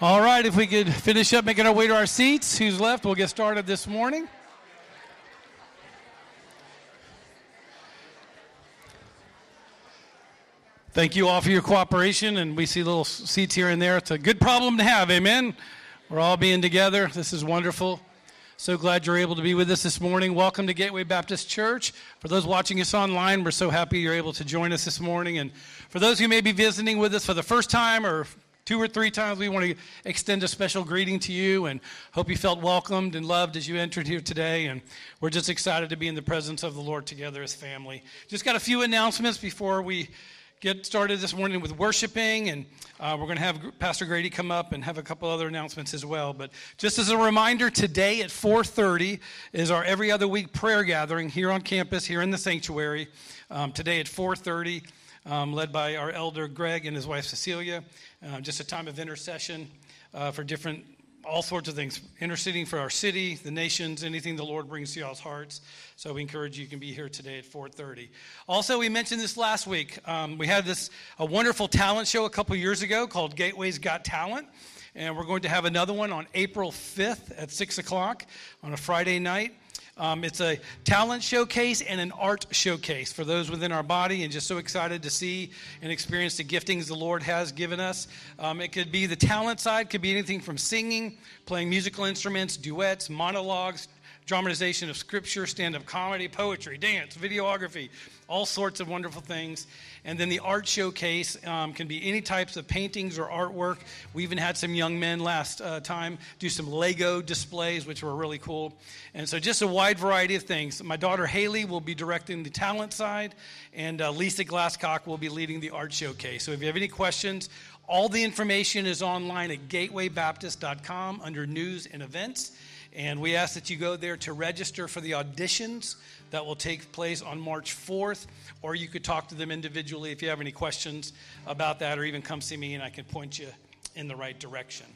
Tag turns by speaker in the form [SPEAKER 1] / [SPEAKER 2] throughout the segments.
[SPEAKER 1] All right, if we could finish up making our way to our seats, who's left? We'll get started this morning. Thank you all for your cooperation, and we see little seats here and there. It's a good problem to have, amen? We're all being together. This is wonderful. So glad you're able to be with us this morning. Welcome to Gateway Baptist Church. For those watching us online, we're so happy you're able to join us this morning. And for those who may be visiting with us for the first time or two or three times, we want to extend a special greeting to you and hope you felt welcomed and loved as you entered here today. And we're just excited to be in the presence of the Lord together as family. Just got a few announcements before we get started this morning with worshiping and uh, we're going to have pastor grady come up and have a couple other announcements as well but just as a reminder today at 4.30 is our every other week prayer gathering here on campus here in the sanctuary um, today at 4.30 um, led by our elder Greg and his wife Cecilia. Uh, just a time of intercession uh, for different, all sorts of things, interceding for our city, the nations, anything the Lord brings to y'all's hearts. So we encourage you, you can be here today at 4:30. Also, we mentioned this last week. Um, we had this a wonderful talent show a couple years ago called Gateways Got Talent. And we're going to have another one on April 5th at 6 o'clock on a Friday night. Um, it's a talent showcase and an art showcase for those within our body, and just so excited to see and experience the giftings the Lord has given us. Um, it could be the talent side, could be anything from singing, playing musical instruments, duets, monologues, dramatization of scripture, stand up comedy, poetry, dance, videography, all sorts of wonderful things. And then the art showcase um, can be any types of paintings or artwork. We even had some young men last uh, time do some Lego displays, which were really cool. And so just a wide variety of things. My daughter Haley will be directing the talent side, and uh, Lisa Glasscock will be leading the art showcase. So if you have any questions, all the information is online at gatewaybaptist.com under news and events. And we ask that you go there to register for the auditions that will take place on March 4th, or you could talk to them individually if you have any questions about that, or even come see me and I can point you in the right direction.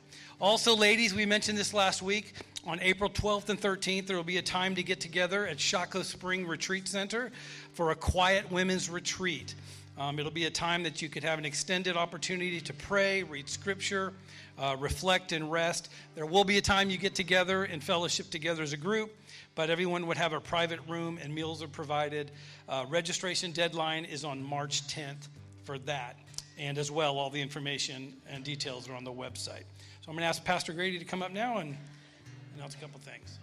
[SPEAKER 1] Also, ladies, we mentioned this last week. On April 12th and 13th, there will be a time to get together at Shocco Spring Retreat Center for a quiet women's retreat. Um, it'll be a time that you could have an extended opportunity to pray, read scripture, uh, reflect, and rest. There will be a time you get together and fellowship together as a group, but everyone would have a private room and meals are provided. Uh, registration deadline is on March 10th for that. And as well, all the information and details are on the website. So I'm going to ask Pastor Grady to come up now and announce a couple things.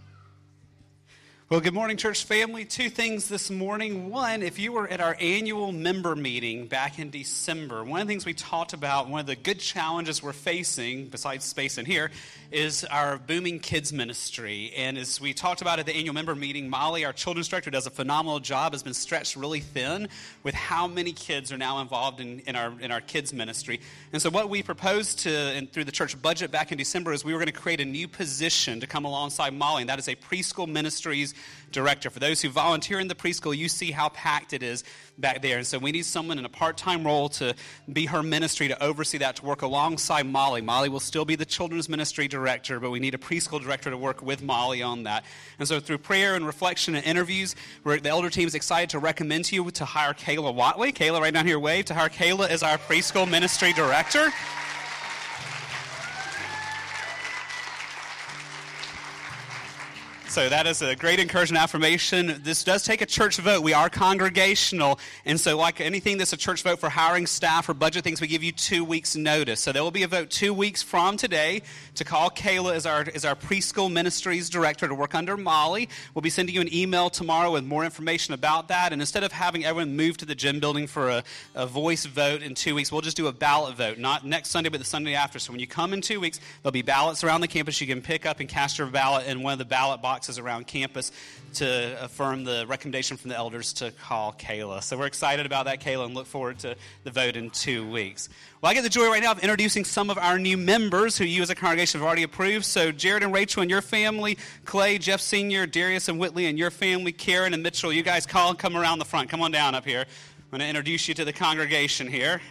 [SPEAKER 2] Well, good morning, church family. Two things this morning. One, if you were at our annual member meeting back in December, one of the things we talked about, one of the good challenges we're facing, besides space in here, is our booming kids ministry. And as we talked about at the annual member meeting, Molly, our children's director, does a phenomenal job, has been stretched really thin with how many kids are now involved in, in, our, in our kids ministry. And so, what we proposed to, and through the church budget back in December, is we were going to create a new position to come alongside Molly, and that is a preschool ministries director. For those who volunteer in the preschool, you see how packed it is back there. And so we need someone in a part time role to be her ministry, to oversee that, to work alongside Molly. Molly will still be the children's ministry director, but we need a preschool director to work with Molly on that. And so through prayer and reflection and interviews, the elder team is excited to recommend to you to hire Kayla Watley. Kayla, right down here, wave to hire Kayla as our preschool ministry director. So that is a great encouragement affirmation. This does take a church vote. We are congregational. And so, like anything that's a church vote for hiring staff or budget things, we give you two weeks' notice. So there will be a vote two weeks from today to call Kayla as our, as our preschool ministries director to work under Molly. We'll be sending you an email tomorrow with more information about that. And instead of having everyone move to the gym building for a, a voice vote in two weeks, we'll just do a ballot vote. Not next Sunday, but the Sunday after. So when you come in two weeks, there'll be ballots around the campus. You can pick up and cast your ballot in one of the ballot boxes boxes around campus to affirm the recommendation from the elders to call Kayla. So we're excited about that, Kayla, and look forward to the vote in two weeks. Well, I get the joy right now of introducing some of our new members who you as a congregation have already approved. So, Jared and Rachel and your family, Clay, Jeff Sr., Darius and Whitley and your family, Karen and Mitchell, you guys call and come around the front. Come on down up here. I'm going to introduce you to the congregation here.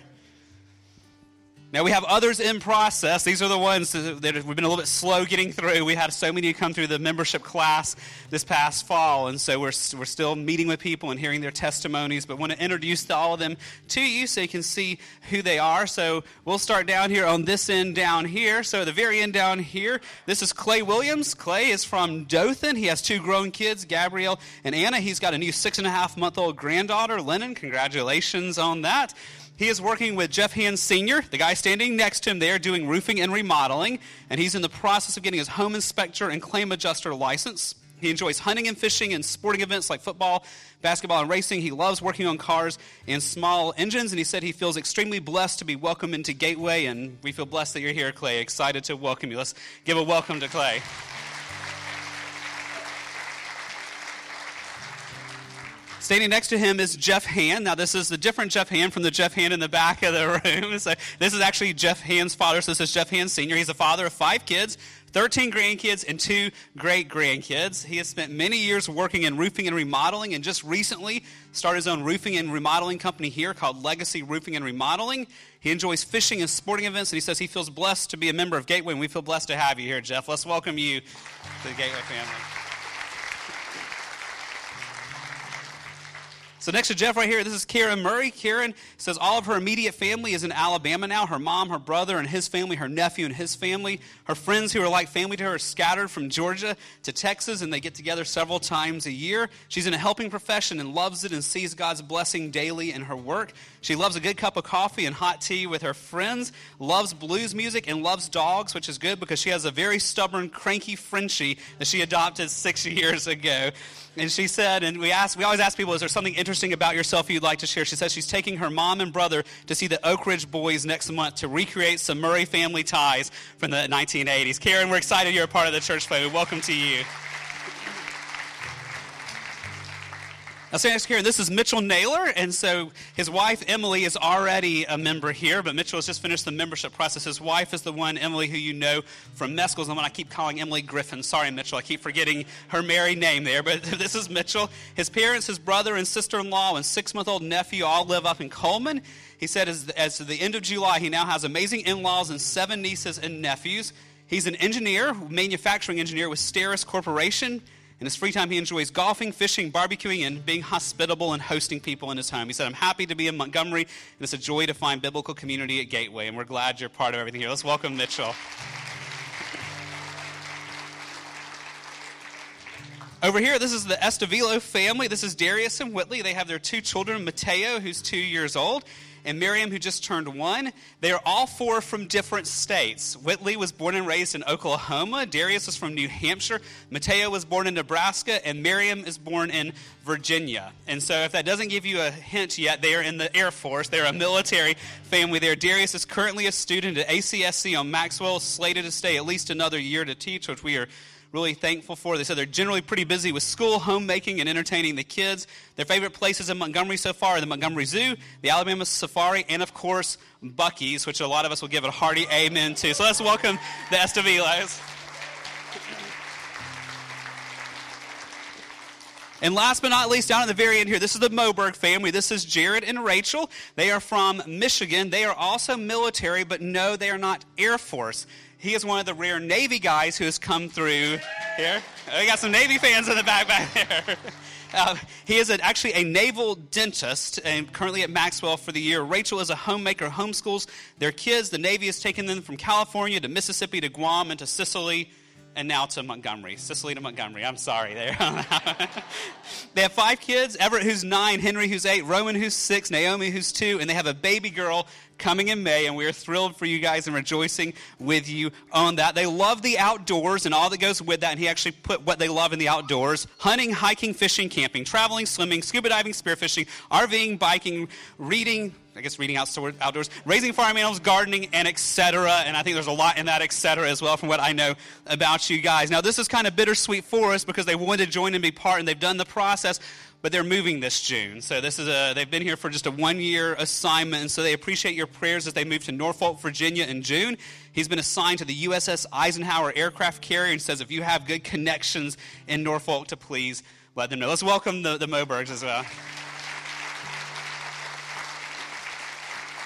[SPEAKER 2] Now we have others in process. These are the ones that we've been a little bit slow getting through. We had so many come through the membership class this past fall, and so we're, we're still meeting with people and hearing their testimonies, but want to introduce all of them to you so you can see who they are. So we'll start down here on this end down here. So the very end down here, this is Clay Williams. Clay is from Dothan. He has two grown kids, Gabrielle and Anna. He's got a new six and a half month old granddaughter, Lennon. Congratulations on that. He is working with Jeff Hand Sr., the guy standing next to him there doing roofing and remodeling, and he's in the process of getting his home inspector and claim adjuster license. He enjoys hunting and fishing and sporting events like football, basketball, and racing. He loves working on cars and small engines, and he said he feels extremely blessed to be welcomed into Gateway, and we feel blessed that you're here, Clay. Excited to welcome you. Let's give a welcome to Clay. Standing next to him is Jeff Hand. Now, this is the different Jeff Hand from the Jeff Hand in the back of the room. So, this is actually Jeff Hand's father. So, this is Jeff Hand Sr. He's a father of five kids, 13 grandkids, and two great grandkids. He has spent many years working in roofing and remodeling, and just recently started his own roofing and remodeling company here called Legacy Roofing and Remodeling. He enjoys fishing and sporting events, and he says he feels blessed to be a member of Gateway, and we feel blessed to have you here, Jeff. Let's welcome you to the Gateway family. So next to Jeff right here, this is Karen Murray. Karen says all of her immediate family is in Alabama now. Her mom, her brother, and his family, her nephew and his family. Her friends who are like family to her are scattered from Georgia to Texas, and they get together several times a year. She's in a helping profession and loves it and sees God's blessing daily in her work. She loves a good cup of coffee and hot tea with her friends, loves blues music, and loves dogs, which is good because she has a very stubborn, cranky Frenchie that she adopted six years ago. And she said, and we ask, we always ask people, is there something interesting about yourself you'd like to share? She says she's taking her mom and brother to see the Oak Ridge Boys next month to recreate some Murray family ties from the 1980s. Karen, we're excited you're a part of the church family. Welcome to you. Now, Sandy Karen, this is Mitchell Naylor, and so his wife Emily is already a member here, but Mitchell has just finished the membership process. His wife is the one, Emily, who you know from Mescals, and I keep calling Emily Griffin. Sorry, Mitchell, I keep forgetting her married name there, but this is Mitchell. His parents, his brother and sister in law, and six month old nephew all live up in Cullman. He said as, as to the end of July, he now has amazing in laws and seven nieces and nephews. He's an engineer, manufacturing engineer with Steris Corporation. In his free time, he enjoys golfing, fishing, barbecuing, and being hospitable and hosting people in his home. He said, I'm happy to be in Montgomery, and it's a joy to find biblical community at Gateway, and we're glad you're part of everything here. Let's welcome Mitchell. Over here, this is the Estavillo family. This is Darius and Whitley. They have their two children, Mateo, who's two years old, and Miriam, who just turned one. They are all four from different states. Whitley was born and raised in Oklahoma. Darius was from New Hampshire. Mateo was born in Nebraska. And Miriam is born in Virginia. And so, if that doesn't give you a hint yet, they are in the Air Force. They're a military family there. Darius is currently a student at ACSC on Maxwell, slated to stay at least another year to teach, which we are really thankful for. They said they're generally pretty busy with school, homemaking, and entertaining the kids. Their favorite places in Montgomery so far are the Montgomery Zoo, the Alabama Safari, and of course, Buc-ee's, which a lot of us will give a hearty amen to. So let's welcome the Estavillos. And last but not least, down at the very end here, this is the Moberg family. This is Jared and Rachel. They are from Michigan. They are also military, but no, they are not Air Force. He is one of the rare Navy guys who has come through here. We got some Navy fans in the back back there. Uh, he is a, actually a naval dentist and currently at Maxwell for the year. Rachel is a homemaker, homeschools their kids. The Navy has taken them from California to Mississippi to Guam and to Sicily and now to Montgomery. Sicily to Montgomery. I'm sorry there. they have five kids Everett, who's nine, Henry, who's eight, Roman, who's six, Naomi, who's two, and they have a baby girl coming in May, and we are thrilled for you guys and rejoicing with you on that. They love the outdoors and all that goes with that, and he actually put what they love in the outdoors hunting, hiking, fishing, camping, traveling, swimming, scuba diving, spearfishing, RVing, biking, reading, I guess reading outdoors, raising farm animals, gardening, and etc. And I think there's a lot in that etc. as well from what I know about you guys. Now, this is kind of bittersweet for us because they wanted to join and be part, and they've done the process, but they're moving this June. So this is a they've been here for just a one year assignment, and so they appreciate your prayers as they move to Norfolk, Virginia in June. He's been assigned to the USS Eisenhower aircraft carrier and says if you have good connections in Norfolk to please let them know. Let's welcome the, the Mobergs as well.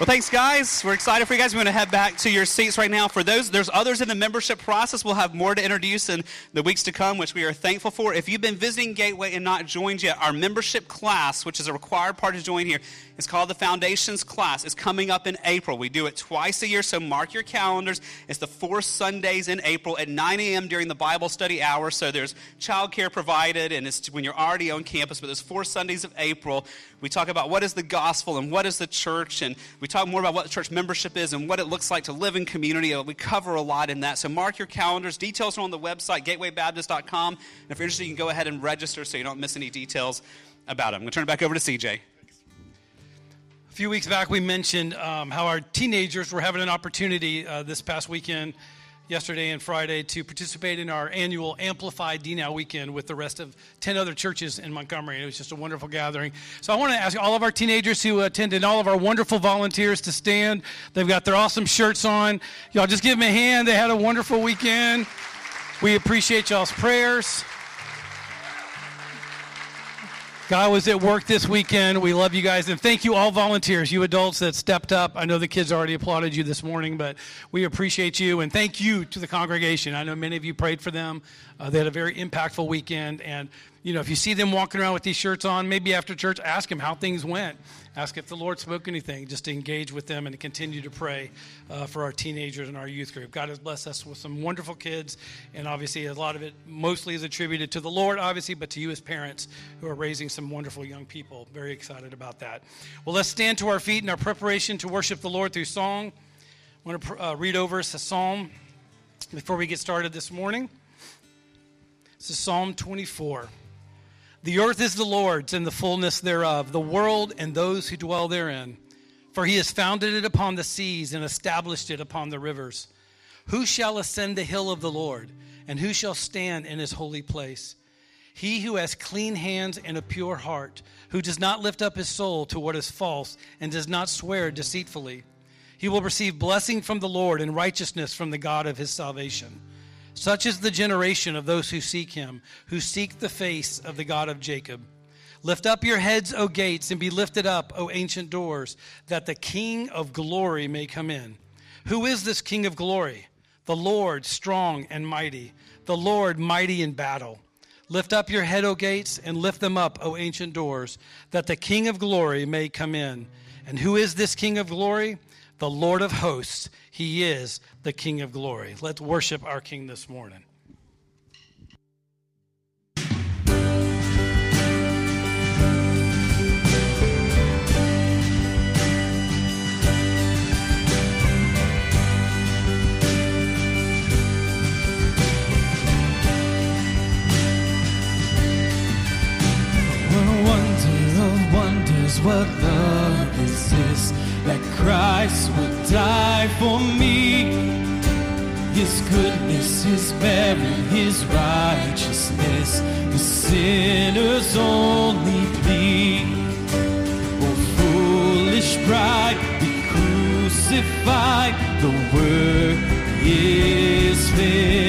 [SPEAKER 2] Well, thanks, guys. We're excited for you guys. We're going to head back to your seats right now. For those, there's others in the membership process. We'll have more to introduce in the weeks to come, which we are thankful for. If you've been visiting Gateway and not joined yet, our membership class, which is a required part to join here, is called the Foundations class. It's coming up in April. We do it twice a year, so mark your calendars. It's the four Sundays in April at 9 a.m. during the Bible study hour. So there's childcare provided, and it's when you're already on campus. But there's four Sundays of April. We talk about what is the gospel and what is the church, and we talk more about what church membership is and what it looks like to live in community. Uh, we cover a lot in that. So mark your calendars. Details are on the website, gatewaybaptist.com. And if you're interested, you can go ahead and register so you don't miss any details about it. I'm going to turn it back over to CJ.
[SPEAKER 1] A few weeks back, we mentioned um, how our teenagers were having an opportunity uh, this past weekend yesterday and Friday to participate in our annual Amplified DNOW weekend with the rest of 10 other churches in Montgomery. It was just a wonderful gathering. So I want to ask all of our teenagers who attended, all of our wonderful volunteers to stand. They've got their awesome shirts on. Y'all just give them a hand. They had a wonderful weekend. We appreciate y'all's prayers. God was at work this weekend. We love you guys. And thank you, all volunteers, you adults that stepped up. I know the kids already applauded you this morning, but we appreciate you. And thank you to the congregation. I know many of you prayed for them. Uh, they had a very impactful weekend. And, you know, if you see them walking around with these shirts on, maybe after church, ask them how things went. Ask if the Lord spoke anything, just to engage with them and to continue to pray uh, for our teenagers and our youth group. God has blessed us with some wonderful kids, and obviously a lot of it mostly is attributed to the Lord, obviously, but to you as parents who are raising some wonderful young people. Very excited about that. Well, let's stand to our feet in our preparation to worship the Lord through song. I want to uh, read over us a psalm before we get started this morning. Is Psalm 24. The earth is the Lord's and the fullness thereof, the world and those who dwell therein. For he has founded it upon the seas and established it upon the rivers. Who shall ascend the hill of the Lord, and who shall stand in his holy place? He who has clean hands and a pure heart, who does not lift up his soul to what is false, and does not swear deceitfully. He will receive blessing from the Lord and righteousness from the God of his salvation. Such is the generation of those who seek him, who seek the face of the God of Jacob. Lift up your heads, O gates, and be lifted up, O ancient doors, that the King of glory may come in. Who is this King of glory? The Lord, strong and mighty, the Lord, mighty in battle. Lift up your head, O gates, and lift them up, O ancient doors, that the King of glory may come in. And who is this King of glory? The Lord of hosts. He is the King of glory. Let's worship our King this morning.
[SPEAKER 3] what love is this that Christ would die for me. His goodness, His merit, His righteousness, the sinner's only plea. Oh, foolish pride, be crucified, the work is finished.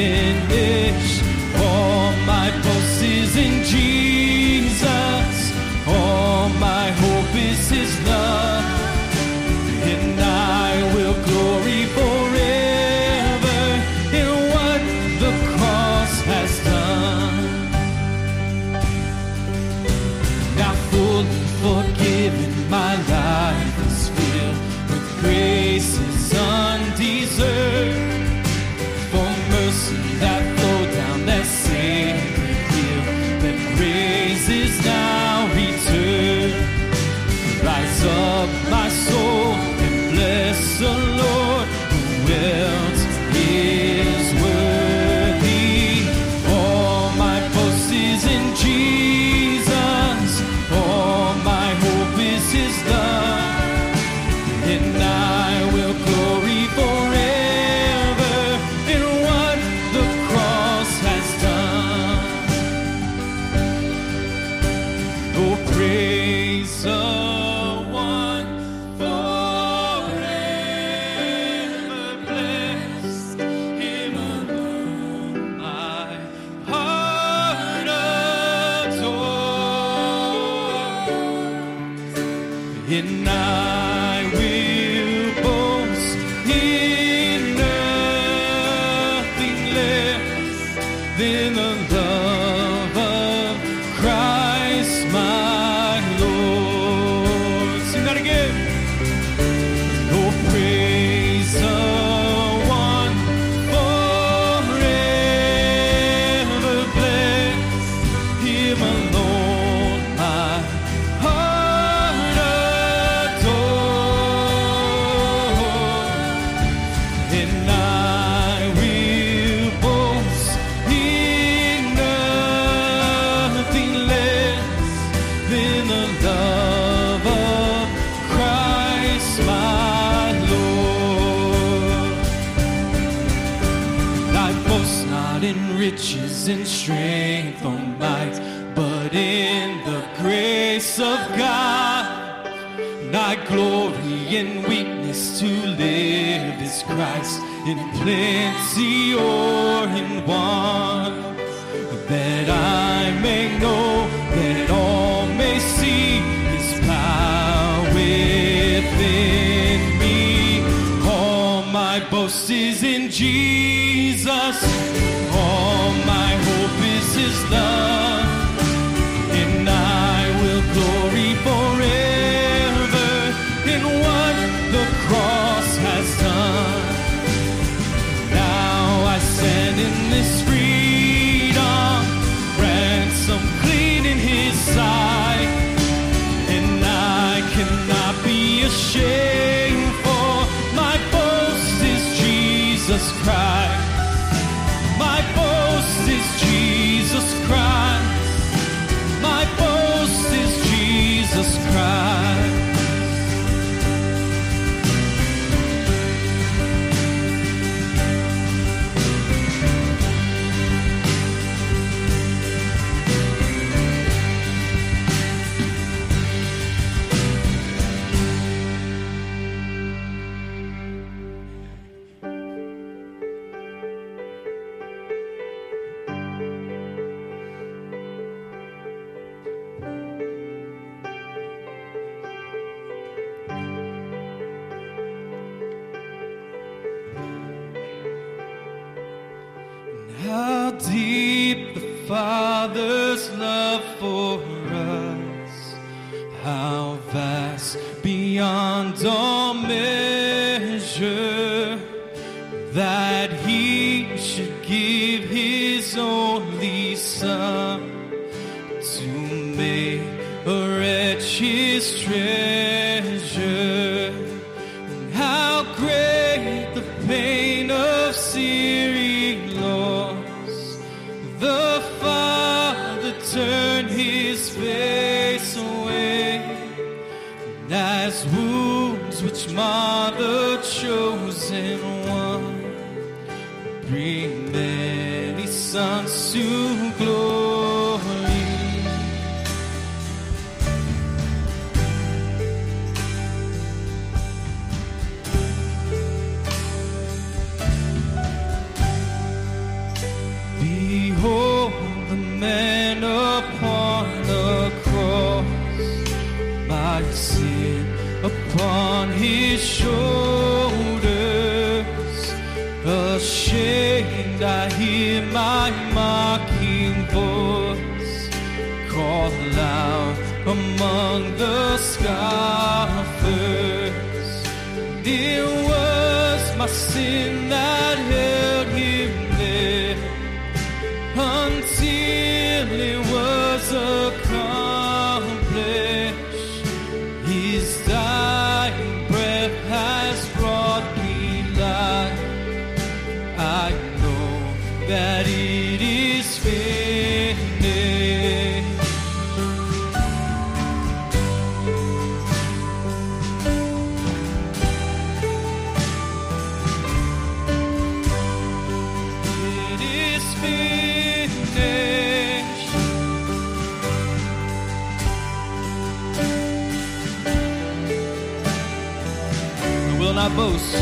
[SPEAKER 3] will not boast.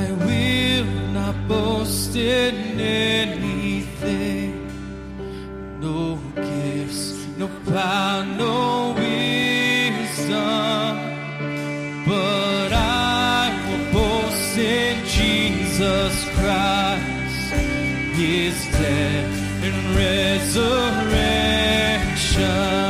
[SPEAKER 3] I will not boast in anything. No gifts, no power, no wisdom. But I will boast in Jesus Christ, His death and resurrection.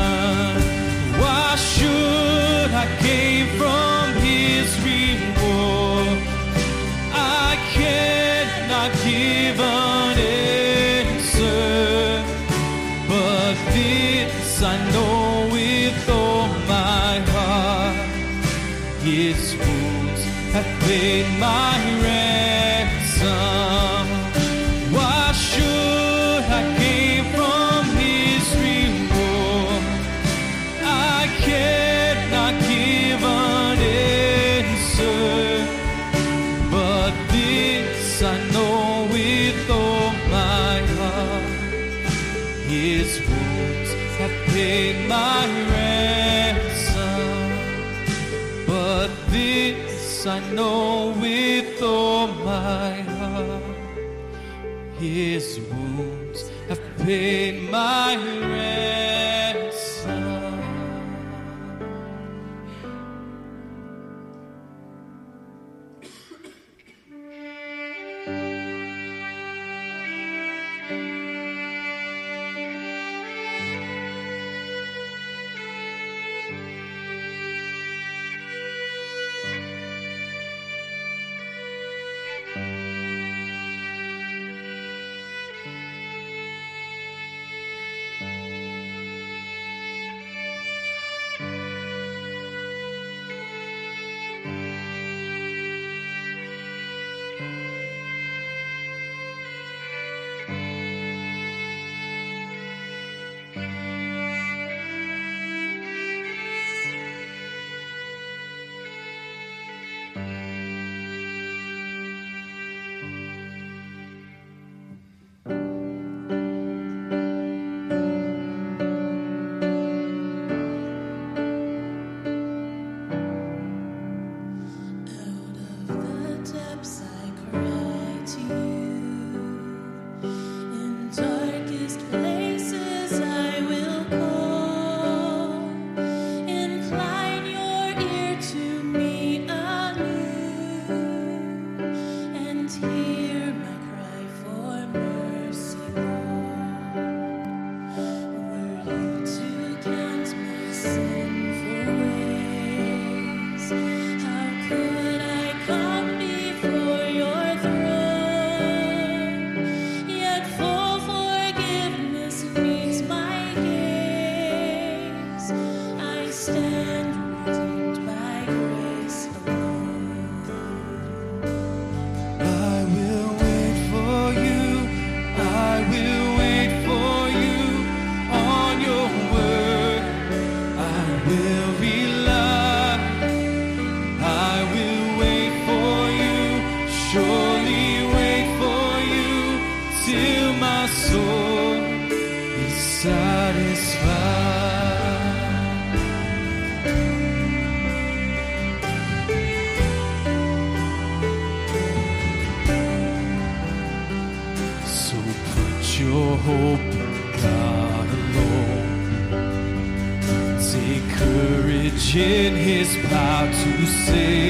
[SPEAKER 3] Power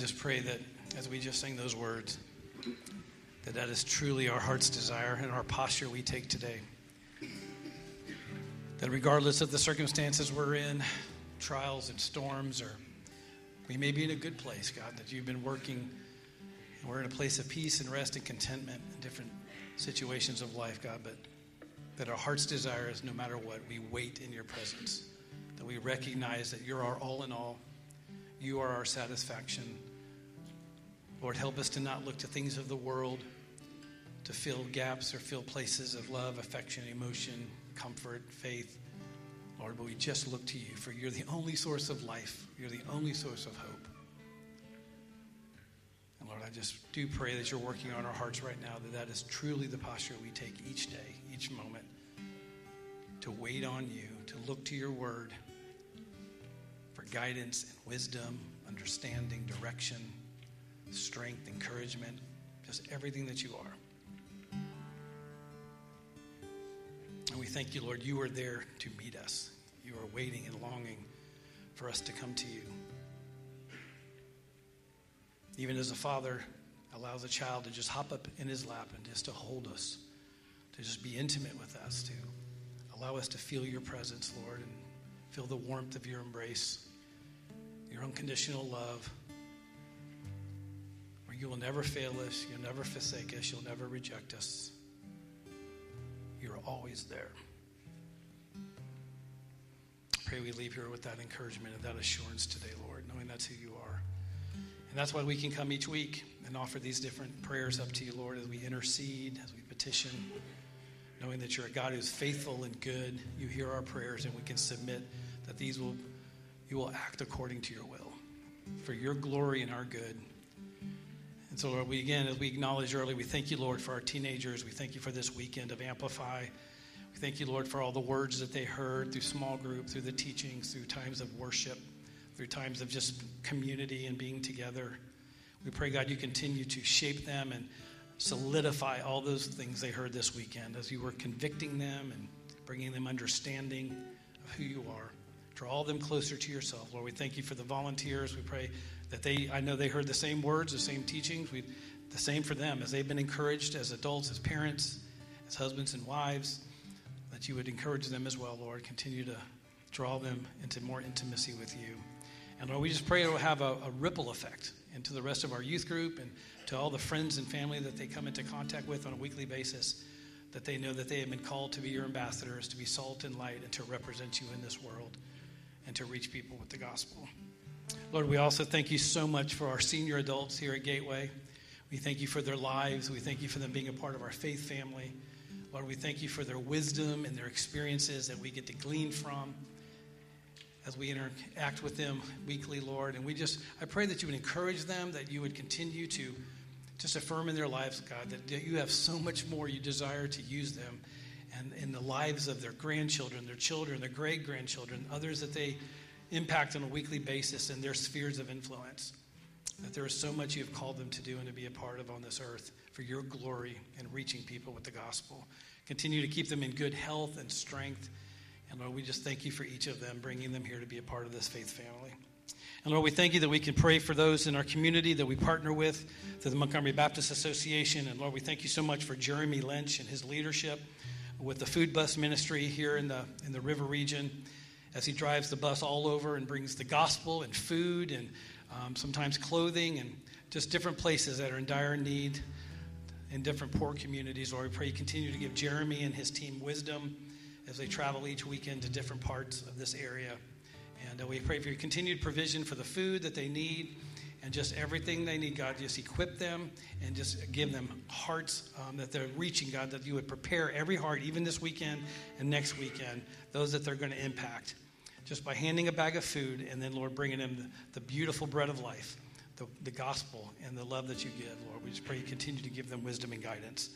[SPEAKER 1] just pray that as we just sing those words, that that is truly our heart's desire and our posture we take today. That regardless of the circumstances we're in, trials and storms, or we may be in a good place, God, that you've been working and we're in a place of peace and rest and contentment in different situations of life, God, but that our heart's desire is no matter what, we wait in your presence. That we recognize that you're our all in all, you are our satisfaction. Lord, help us to not look to things of the world to fill gaps or fill places of love, affection, emotion, comfort, faith. Lord, but we just look to you, for you're the only source of life. You're the only source of hope. And Lord, I just do pray that you're working on our hearts right now, that that is truly the posture we take each day, each moment, to wait on you, to look to your word for guidance and wisdom, understanding, direction, strength, encouragement, just everything that you are. And we thank you, Lord, you are there to meet us. You are waiting and longing for us to come to you. Even as a father allows a child to just hop up in his lap and just to hold us, to just be intimate with us, to allow us to feel your presence, Lord, and feel the warmth of your embrace, your unconditional love, you will never fail us, you'll never forsake us, you'll never reject us. You're always there. Pray we leave here with that encouragement and that assurance today, Lord, knowing that's who you are. And that's why we can come each week and offer these different prayers up to you, Lord, as we intercede, as we petition, knowing that you're a God who's faithful and good. You hear our prayers, and we can submit that these will, you will act according to your will, for your glory and our good. So, Lord, we again, as we acknowledged early, we thank you, Lord, for our teenagers. We thank you for this weekend of Amplify. We thank you, Lord, for all the words that they heard through small group, through the teachings, through times of worship, through times of just community and being together. We pray, God, you continue to shape them and solidify all those things they heard this weekend as you were convicting them and bringing them understanding of who you are. Draw them closer to yourself, Lord. We thank you for the volunteers. We pray that they, I know they heard the same words, the same teachings. We, the same for them as they've been encouraged as adults, as parents, as husbands and wives, that you would encourage them as well, Lord. Continue to draw them into more intimacy with you. And Lord, we just pray it will have a, a ripple effect into the rest of our youth group and to all the friends and family that they come into contact with on a weekly basis, that they know that they have been called to be your ambassadors, to be salt and light, and to represent you in this world, and to reach people with the gospel. Lord, we also thank you so much for our senior adults here at Gateway. We thank you for their lives. We thank you for them being a part of our faith family. Lord, we thank you for their wisdom and their experiences that we get to glean from as we interact with them weekly, Lord. And we just, I pray that you would encourage them, that you would continue to just affirm in their lives, God, that you have so much more you desire to use them and in the lives of their grandchildren, their children, their great grandchildren, others that they impact on a weekly basis in their spheres of influence. That there is so much you have called them to do and to be a part of on this earth for your glory and reaching people with the gospel. Continue to keep them in good health and strength. And Lord, we just thank you for each of them, bringing them here to be a part of this faith family. And Lord, we thank you that we can pray for those in our community that we partner with through the Montgomery Baptist Association. And Lord, we thank you so much for Jeremy Lynch and his leadership with the food bus ministry here in the, in the river region as he drives the bus all over and brings the gospel and food and um, sometimes clothing and just different places that are in dire need in different poor communities. Lord, we pray you continue to give Jeremy and his team wisdom as they travel each weekend to different parts of this area. And uh, we pray for your continued provision for the food that they need and just everything they need, God. Just equip them and just give them hearts um, that they're reaching, God, that you would prepare every heart, even this weekend and next weekend, those that they're going to impact. Just by handing a bag of food and then, Lord, bringing them the, the beautiful bread of life, the, the gospel, and the love that you give, Lord. We just pray you continue to give them wisdom and guidance.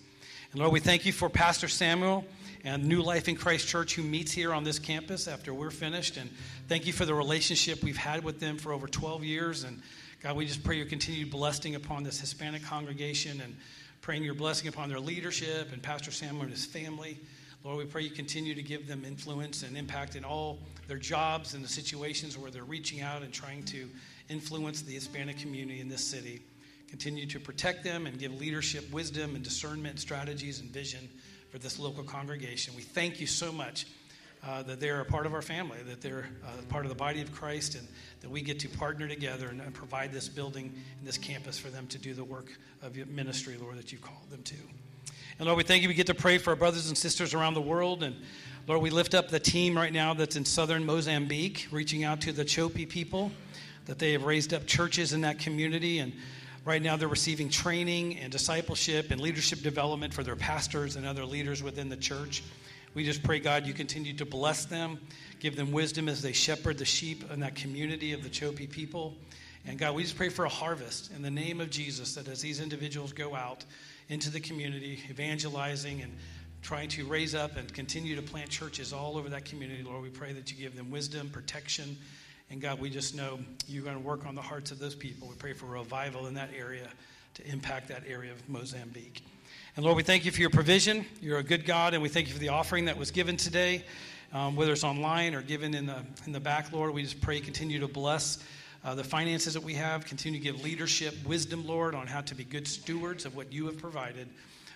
[SPEAKER 1] And Lord, we thank you for Pastor Samuel and New Life in Christ Church who meets here on this campus after we're finished. And thank you for the relationship we've had with them for over 12 years. And God, we just pray your continued blessing upon this Hispanic congregation and praying your blessing upon their leadership and Pastor Samuel and his family. Lord, we pray you continue to give them influence and impact in all their jobs and the situations where they're reaching out and trying to influence the Hispanic community in this city. Continue to protect them and give leadership, wisdom, and discernment, strategies, and vision for this local congregation. We thank you so much uh, that they're a part of our family, that they're uh, part of the body of Christ, and that we get to partner together and, and provide this building and this campus for them to do the work of your ministry, Lord, that you've called them to. And Lord, we thank you. We get to pray for our brothers and sisters around the world. And Lord, we lift up the team right now that's in southern Mozambique, reaching out to the Chopi people, that they have raised up churches in that community. And right now they're receiving training and discipleship and leadership development for their pastors and other leaders within the church. We just pray, God, you continue to bless them, give them wisdom as they shepherd the sheep in that community of the Chopi people. And God, we just pray for a harvest in the name of Jesus that as these individuals go out into the community, evangelizing and trying to raise up and continue to plant churches all over that community, Lord, we pray that you give them wisdom, protection. And God, we just know you're going to work on the hearts of those people. We pray for revival in that area to impact that area of Mozambique. And Lord, we thank you for your provision. You're a good God, and we thank you for the offering that was given today, um, whether it's online or given in the, in the back, Lord. We just pray, continue to bless uh, the finances that we have, continue to give leadership, wisdom, Lord, on how to be good stewards of what you have provided,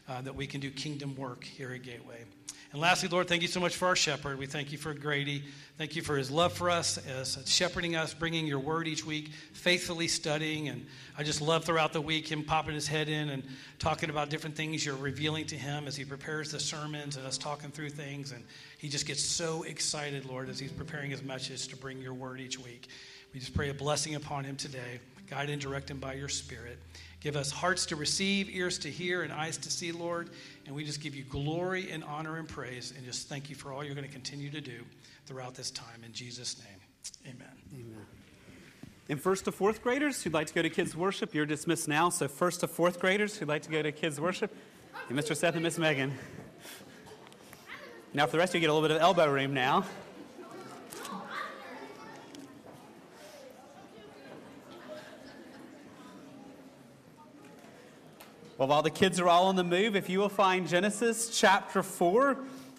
[SPEAKER 1] uh, that we can do kingdom work here at Gateway. And lastly, Lord, thank you so much for our shepherd. We thank you for Grady. Thank you for his love for us, as shepherding us, bringing your word each week, faithfully studying. And I just love throughout the week him popping his head in and talking about different things you're revealing to him as he prepares the sermons and us talking through things. And he just gets so excited, Lord, as he's preparing his message to bring your word each week. We just pray a blessing upon him today. Guide and direct him by your spirit. Give us hearts to receive, ears to hear, and eyes to see, Lord. And we just give you glory and honor and praise and just thank you for all you're going to continue to do throughout this time. In Jesus' name, amen.
[SPEAKER 2] Amen. And first to fourth graders who'd like to go to kids' worship, you're dismissed now. So, first to fourth graders who'd like to go to kids' worship, and Mr. Seth and Miss Megan. Now, for the rest of you, get a little bit of elbow room now. Well, while the kids are all on the move, if you will find Genesis chapter 4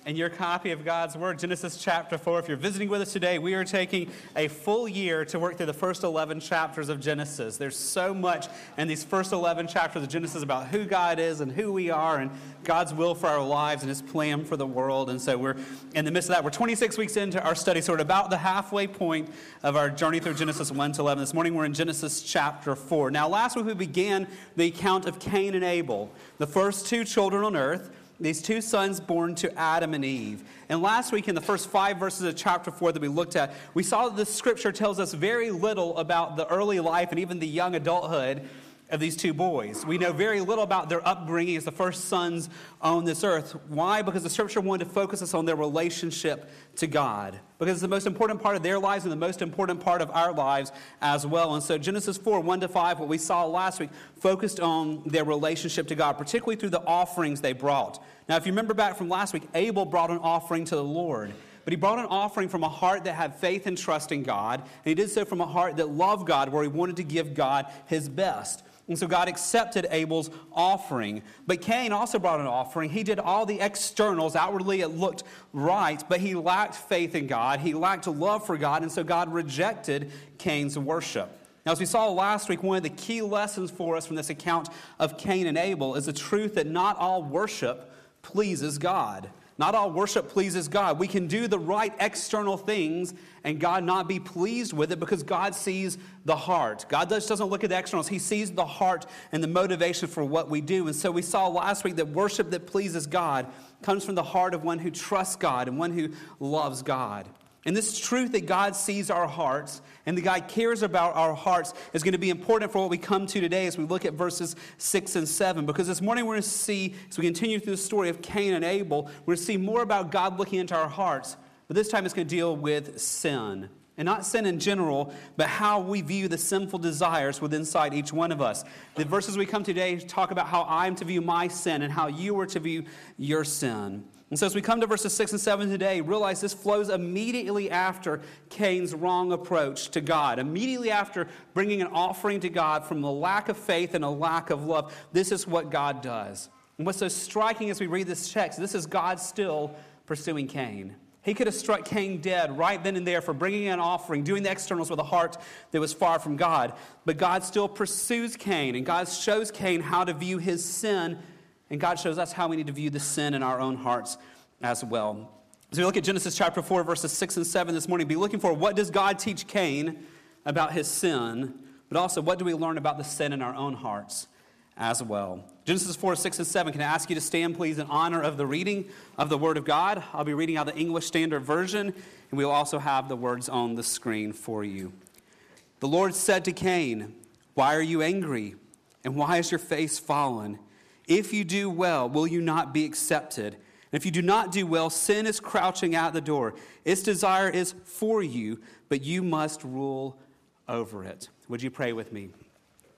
[SPEAKER 2] in your copy of God's Word, Genesis chapter 4. If you're visiting with us today, we are taking a full year to work through the first 11 chapters of Genesis. There's so much in these first 11 chapters of Genesis about who God is and who we are and God's will for our lives and His plan for the world. And so we're in the midst of that. We're 26 weeks into our study, so we're at about the halfway point of our journey through Genesis 1 to 11. This morning we're in Genesis chapter 4. Now, last week we began the account of Cain and Abel, the first two children on earth these two sons born to Adam and Eve. And last week, in the first five verses of chapter 4 that we looked at, we saw that the scripture tells us very little about the early life and even the young adulthood of these two boys. We know very little about their upbringing as the first sons on this earth. Why? Because the scripture wanted to focus us on their relationship to God. Because it's the most important part of their lives and the most important part of our lives as well. And so Genesis 4, 1 to 5, what we saw last week, focused on their relationship to God, particularly through the offerings they brought. Now, if you remember back from last week, Abel brought an offering to the Lord. But he brought an offering from a heart that had faith and trust in God. And he did so from a heart that loved God, where he wanted to give God his best. And so God accepted Abel's offering. But Cain also brought an offering. He did all the externals. Outwardly, it looked right, but he lacked faith in God. He lacked love for God, and so God rejected Cain's worship. Now, as we saw last week, one of the key lessons for us from this account of Cain and Abel is the truth that not all worship pleases God. Not all worship pleases God. We can do the right external things and God not be pleased with it because God sees the heart. God just doesn't look at the externals, He sees the heart and the motivation for what we do. And so we saw last week that worship that pleases God comes from the heart of one who trusts God and one who loves God. And this truth that God sees our hearts and that God cares about our hearts is going to be important for what we come to today as we look at verses 6 and 7. Because this morning we're going to see, as we continue through the story of Cain and Abel, we're going to see more about God looking into our hearts. But this time it's going to deal with sin. And not sin in general, but how we view the sinful desires within inside each one of us. The verses we come to today talk about how I'm to view my sin and how you are to view your sin. And so, as we come to verses 6 and 7 today, realize this flows immediately after Cain's wrong approach to God. Immediately after bringing an offering to God from a lack of faith and a lack of love, this is what God does. And what's so striking as we read this text, this is God still pursuing Cain. He could have struck Cain dead right then and there for bringing an offering, doing the externals with a heart that was far from God. But God still pursues Cain, and God shows Cain how to view his sin, and God shows us how we need to view the sin in our own hearts as well. So we look at Genesis chapter 4, verses 6 and 7 this morning. Be looking for what does God teach Cain about his sin, but also what do we learn about the sin in our own hearts as well. Genesis 4, 6, and 7. Can I ask you to stand, please, in honor of the reading of the Word of God? I'll be reading out the English Standard Version, and we will also have the words on the screen for you. The Lord said to Cain, Why are you angry? And why is your face fallen? If you do well, will you not be accepted? And if you do not do well, sin is crouching at the door. Its desire is for you, but you must rule over it. Would you pray with me?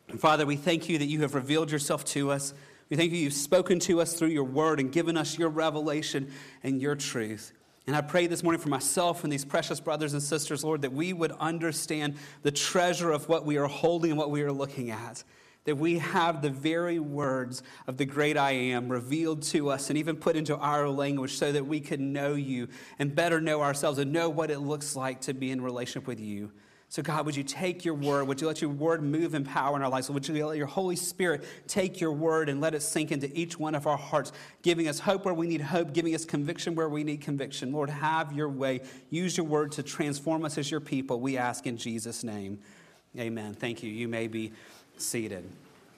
[SPEAKER 2] And Father, we thank you that you have revealed yourself to us. We thank you you've spoken to us through your word and given us your revelation and your truth. And I pray this morning for myself and these precious brothers and sisters, Lord, that we would understand the treasure of what we are holding and what we are looking at. That we have the very words of the great I am revealed to us and even put into our language so that we can know you and better know ourselves and know what it looks like to be in relationship with you. So, God, would you take your word? Would you let your word move in power in our lives? Would you let your Holy Spirit take your word and let it sink into each one of our hearts, giving us hope where we need hope, giving us conviction where we need conviction? Lord, have your way. Use your word to transform us as your people. We ask in Jesus' name. Amen. Thank you. You may be seated.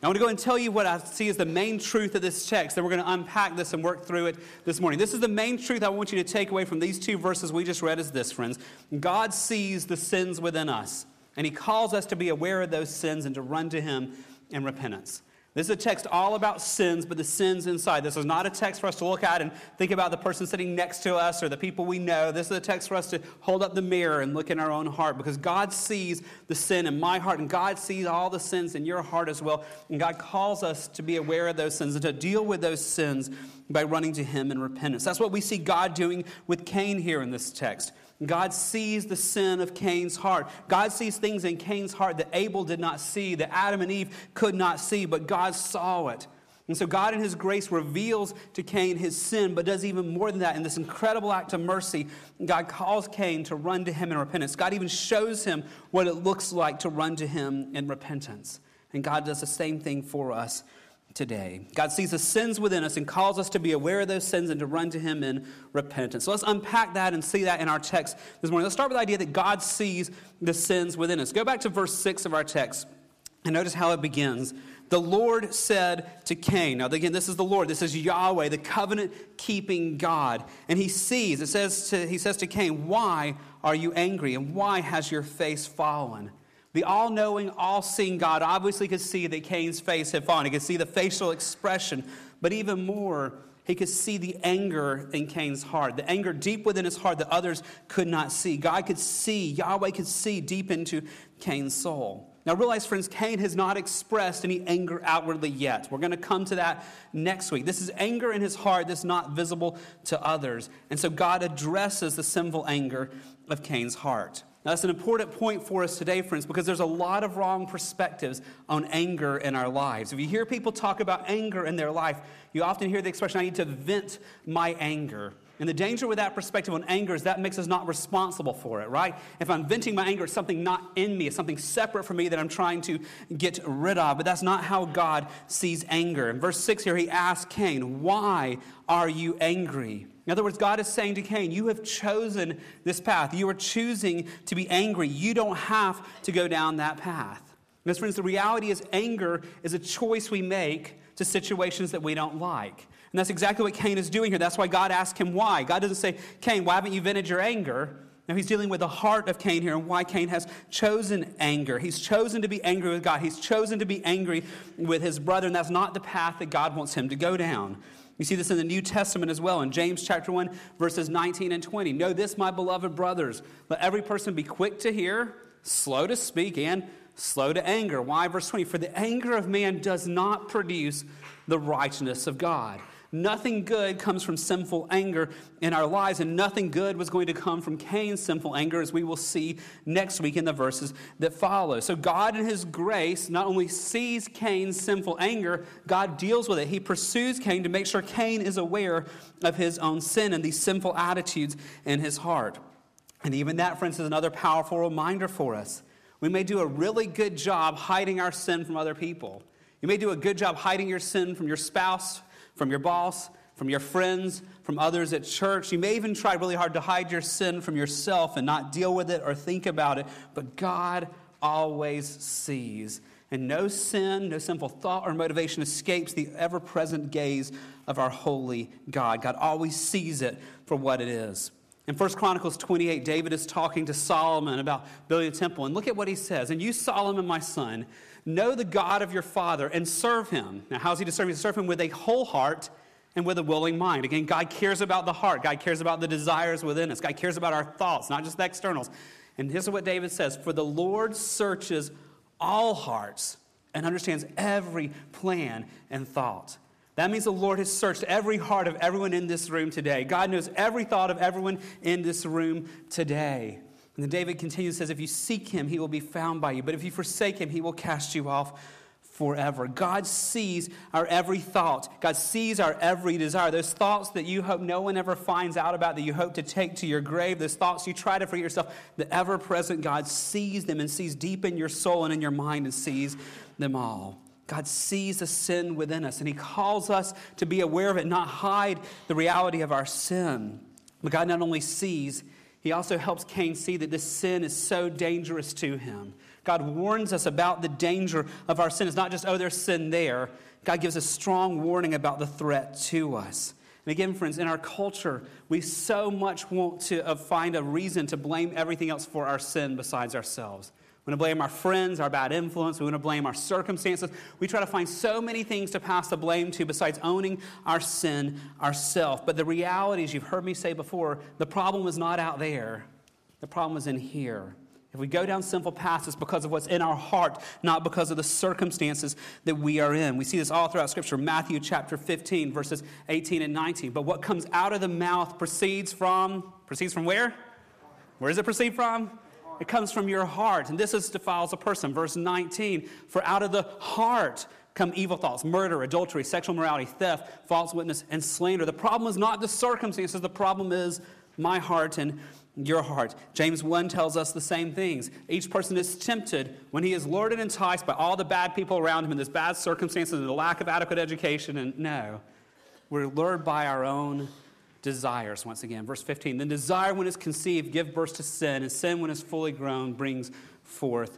[SPEAKER 2] I want to go and tell you what I see as the main truth of this text. Then we're going to unpack this and work through it this morning. This is the main truth I want you to take away from these two verses we just read is this, friends. God sees the sins within us, and He calls us to be aware of those sins and to run to Him in repentance. This is a text all about sins, but the sins inside. This is not a text for us to look at and think about the person sitting next to us or the people we know. This is a text for us to hold up the mirror and look in our own heart because God sees the sin in my heart and God sees all the sins in your heart as well. And God calls us to be aware of those sins and to deal with those sins by running to Him in repentance. That's what we see God doing with Cain here in this text. God sees the sin of Cain's heart. God sees things in Cain's heart that Abel did not see, that Adam and Eve could not see, but God saw it. And so God, in His grace, reveals to Cain his sin, but does even more than that. In this incredible act of mercy, God calls Cain to run to Him in repentance. God even shows him what it looks like to run to Him in repentance. And God does the same thing for us today. God sees the sins within us and calls us to be aware of those sins and to run to Him in repentance. So let's unpack that and see that in our text this morning. Let's start with the idea that God sees the sins within us. Go back to verse 6 of our text and notice how it begins. The Lord said to Cain, now again, this is the Lord, this is Yahweh, the covenant keeping God. And he sees, it says to, he says to Cain, Why are you angry? And why has your face fallen? The all knowing, all seeing God obviously could see that Cain's face had fallen. He could see the facial expression, but even more, he could see the anger in Cain's heart, the anger deep within his heart that others could not see. God could see, Yahweh could see deep into Cain's soul. Now, realize, friends, Cain has not expressed any anger outwardly yet. We're going to come to that next week. This is anger in his heart that's not visible to others. And so God addresses the sinful anger of Cain's heart. Now, that's an important point for us today, friends, because there's a lot of wrong perspectives on anger in our lives. If you hear people talk about anger in their life, you often hear the expression, I need to vent my anger. And the danger with that perspective on anger is that makes us not responsible for it, right? If I'm venting my anger, it's something not in me, it's something separate from me that I'm trying to get rid of. But that's not how God sees anger. In verse 6 here, he asks Cain, Why are you angry? In other words, God is saying to Cain, You have chosen this path. You are choosing to be angry. You don't have to go down that path. Because, friends, the reality is anger is a choice we make to situations that we don't like. And that's exactly what Cain is doing here. That's why God asked him why. God doesn't say, Cain, why haven't you vented your anger? Now he's dealing with the heart of Cain here and why Cain has chosen anger. He's chosen to be angry with God. He's chosen to be angry with his brother, and that's not the path that God wants him to go down. You see this in the New Testament as well, in James chapter 1, verses 19 and 20. Know this, my beloved brothers. Let every person be quick to hear, slow to speak, and slow to anger. Why? Verse 20. For the anger of man does not produce the righteousness of God. Nothing good comes from sinful anger in our lives, and nothing good was going to come from Cain's sinful anger, as we will see next week in the verses that follow. So, God, in His grace, not only sees Cain's sinful anger, God deals with it. He pursues Cain to make sure Cain is aware of his own sin and these sinful attitudes in his heart. And even that, friends, is another powerful reminder for us. We may do a really good job hiding our sin from other people. You may do a good job hiding your sin from your spouse, from your boss, from your friends, from others at church. You may even try really hard to hide your sin from yourself and not deal with it or think about it, but God always sees. And no sin, no sinful thought or motivation escapes the ever present gaze of our holy God. God always sees it for what it is. In 1 Chronicles 28, David is talking to Solomon about building a temple. And look at what he says. And you, Solomon, my son, know the God of your father and serve him. Now, how's he to serve him? Serve him with a whole heart and with a willing mind. Again, God cares about the heart. God cares about the desires within us. God cares about our thoughts, not just the externals. And this is what David says For the Lord searches all hearts and understands every plan and thought. That means the Lord has searched every heart of everyone in this room today. God knows every thought of everyone in this room today. And then David continues says, If you seek him, he will be found by you. But if you forsake him, he will cast you off forever. God sees our every thought. God sees our every desire. Those thoughts that you hope no one ever finds out about, that you hope to take to your grave, those thoughts you try to forget yourself, the ever present God sees them and sees deep in your soul and in your mind and sees them all. God sees the sin within us, and He calls us to be aware of it, not hide the reality of our sin. But God not only sees, He also helps Cain see that this sin is so dangerous to him. God warns us about the danger of our sin. It's not just, oh, there's sin there. God gives a strong warning about the threat to us. And again, friends, in our culture, we so much want to uh, find a reason to blame everything else for our sin besides ourselves. We want to blame our friends, our bad influence. We want to blame our circumstances. We try to find so many things to pass the blame to besides owning our sin ourselves. But the reality is, you've heard me say before, the problem is not out there, the problem is in here. If we go down sinful paths, it's because of what's in our heart, not because of the circumstances that we are in. We see this all throughout Scripture, Matthew chapter 15, verses 18 and 19. But what comes out of the mouth proceeds from, proceeds from where? Where does it proceed from? It comes from your heart. And this is defiles a person. Verse 19 For out of the heart come evil thoughts, murder, adultery, sexual morality, theft, false witness, and slander. The problem is not the circumstances, the problem is my heart and your heart. James 1 tells us the same things. Each person is tempted when he is lured and enticed by all the bad people around him and this bad circumstances and the lack of adequate education. And no, we're lured by our own desires, once again. Verse 15 Then desire, when it's conceived, give birth to sin, and sin, when it's fully grown, brings forth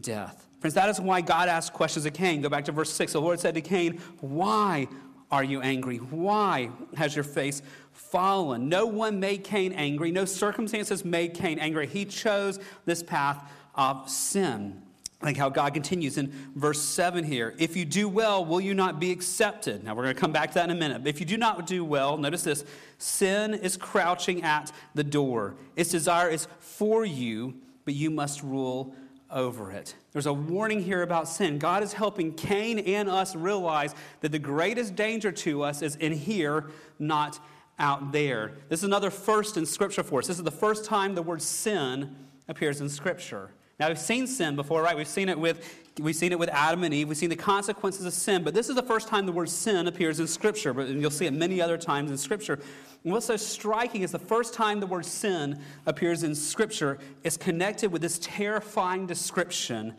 [SPEAKER 2] death. Friends, that is why God asked questions of Cain. Go back to verse 6. The Lord said to Cain, Why are you angry? Why has your face fallen? No one made Cain angry. No circumstances made Cain angry. He chose this path of sin. Like how God continues in verse 7 here. If you do well, will you not be accepted? Now we're going to come back to that in a minute. But if you do not do well, notice this sin is crouching at the door. Its desire is for you, but you must rule over it. There's a warning here about sin. God is helping Cain and us realize that the greatest danger to us is in here, not out there. This is another first in Scripture for us. This is the first time the word sin appears in Scripture. Now we've seen sin before, right? We've seen it with we've seen it with Adam and Eve. We've seen the consequences of sin, but this is the first time the word sin appears in Scripture. But you'll see it many other times in Scripture. And what's so striking is the first time the word sin appears in Scripture is connected with this terrifying description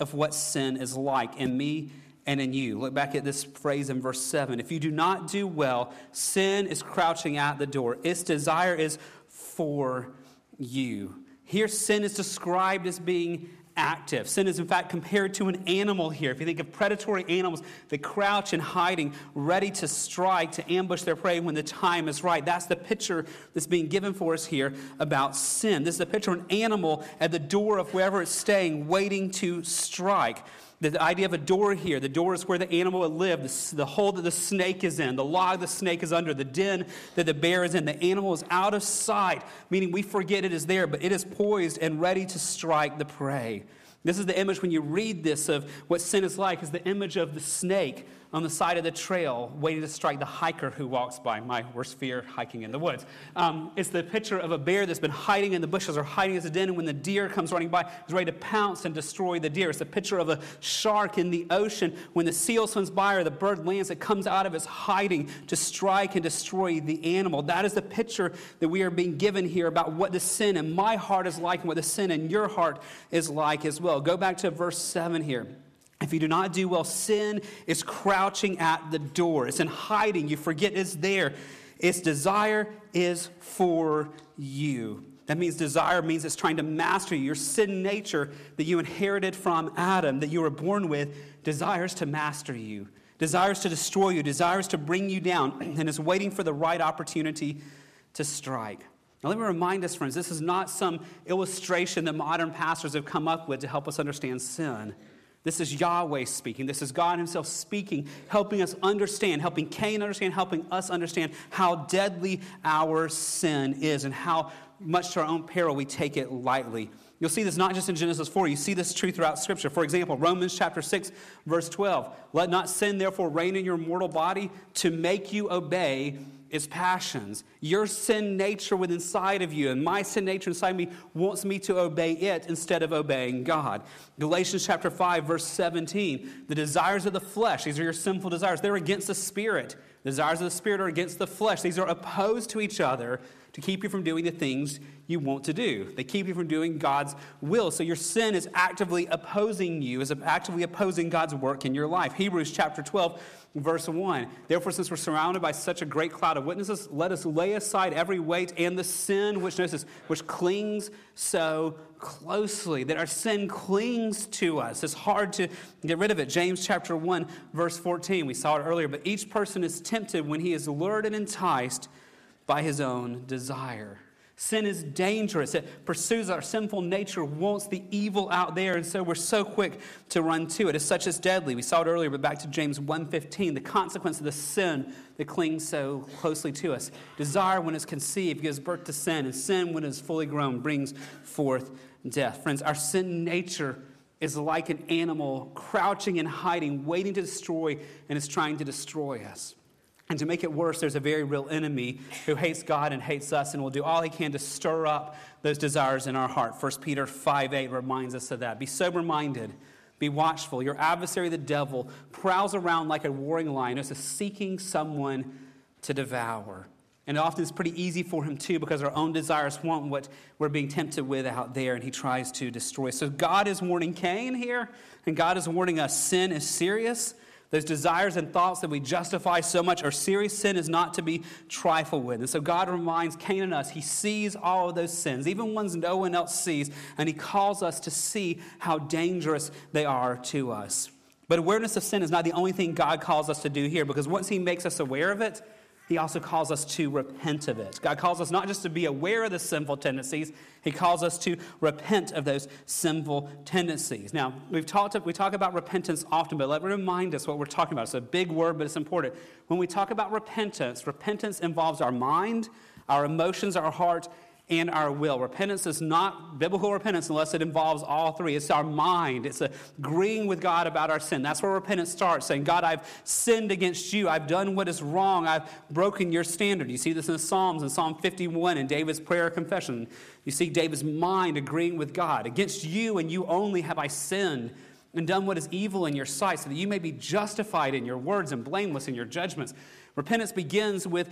[SPEAKER 2] of what sin is like in me and in you. Look back at this phrase in verse 7. If you do not do well, sin is crouching at the door. Its desire is for you. Here, sin is described as being active. Sin is, in fact, compared to an animal here. If you think of predatory animals that crouch in hiding, ready to strike, to ambush their prey when the time is right. That's the picture that's being given for us here about sin. This is a picture of an animal at the door of wherever it's staying, waiting to strike. The idea of a door here, the door is where the animal would live, the, hole that the snake is in, the log the snake is under, the den that the bear is in. The animal is out of sight, meaning we forget it is there, but it is poised and ready to strike the prey. This is the image when you read this of what sin is like, is the image of the snake on the side of the trail, waiting to strike the hiker who walks by. My worst fear, hiking in the woods. Um, it's the picture of a bear that's been hiding in the bushes or hiding in its den, and when the deer comes running by, is ready to pounce and destroy the deer. It's the picture of a shark in the ocean. When the seal swims by or the bird lands, it comes out of its hiding to strike and destroy the animal. That is the picture that we are being given here about what the sin in my heart is like and what the sin in your heart is like as well. Go back to verse 7 here. If you do not do well, sin is crouching at the door. It's in hiding. You forget it's there. Its desire is for you. That means desire means it's trying to master you. Your sin nature that you inherited from Adam, that you were born with, desires to master you, desires to destroy you, desires to bring you down, and is waiting for the right opportunity to strike. Now, let me remind us, friends, this is not some illustration that modern pastors have come up with to help us understand sin. This is Yahweh speaking. This is God Himself speaking, helping us understand, helping Cain understand, helping us understand how deadly our sin is and how much to our own peril we take it lightly. You'll see this not just in Genesis 4, you see this truth throughout Scripture. For example, Romans chapter 6, verse 12. Let not sin therefore reign in your mortal body to make you obey its passions. Your sin nature within inside of you and my sin nature inside me wants me to obey it instead of obeying God. Galatians chapter 5 verse 17. The desires of the flesh, these are your sinful desires. They're against the spirit. The desires of the spirit are against the flesh. These are opposed to each other to keep you from doing the things you want to do. They keep you from doing God's will. So your sin is actively opposing you, is actively opposing God's work in your life. Hebrews chapter 12 verse 1. Therefore, since we're surrounded by such a great cloud of witnesses, let us lay aside every weight and the sin which notice, which clings so closely. That our sin clings to us. It's hard to get rid of it. James chapter 1, verse 14. We saw it earlier, but each person is tempted when he is lured and enticed by his own desire. Sin is dangerous. It pursues our sinful nature, wants the evil out there, and so we're so quick to run to it. It's such as deadly. We saw it earlier, but back to James 1:15, the consequence of the sin that clings so closely to us. Desire when it's conceived gives birth to sin, and sin when it is fully grown brings forth death. Friends, our sin nature is like an animal crouching and hiding, waiting to destroy, and is trying to destroy us. And to make it worse, there's a very real enemy who hates God and hates us and will do all he can to stir up those desires in our heart. 1 Peter 5 8 reminds us of that. Be sober minded, be watchful. Your adversary, the devil, prowls around like a roaring lion, as seeking someone to devour. And often it's pretty easy for him too because our own desires want what we're being tempted with out there, and he tries to destroy. So God is warning Cain here, and God is warning us sin is serious. Those desires and thoughts that we justify so much are serious. Sin is not to be trifled with. And so God reminds Cain and us, He sees all of those sins, even ones no one else sees, and He calls us to see how dangerous they are to us. But awareness of sin is not the only thing God calls us to do here, because once He makes us aware of it, he also calls us to repent of it. God calls us not just to be aware of the sinful tendencies, He calls us to repent of those sinful tendencies. Now, we've talked, we talk about repentance often, but let me remind us what we're talking about. It's a big word, but it's important. When we talk about repentance, repentance involves our mind, our emotions, our heart, and our will. Repentance is not biblical repentance unless it involves all three. It's our mind, it's agreeing with God about our sin. That's where repentance starts, saying, God, I've sinned against you. I've done what is wrong. I've broken your standard. You see this in the Psalms, in Psalm 51, in David's prayer confession. You see David's mind agreeing with God. Against you and you only have I sinned and done what is evil in your sight, so that you may be justified in your words and blameless in your judgments. Repentance begins with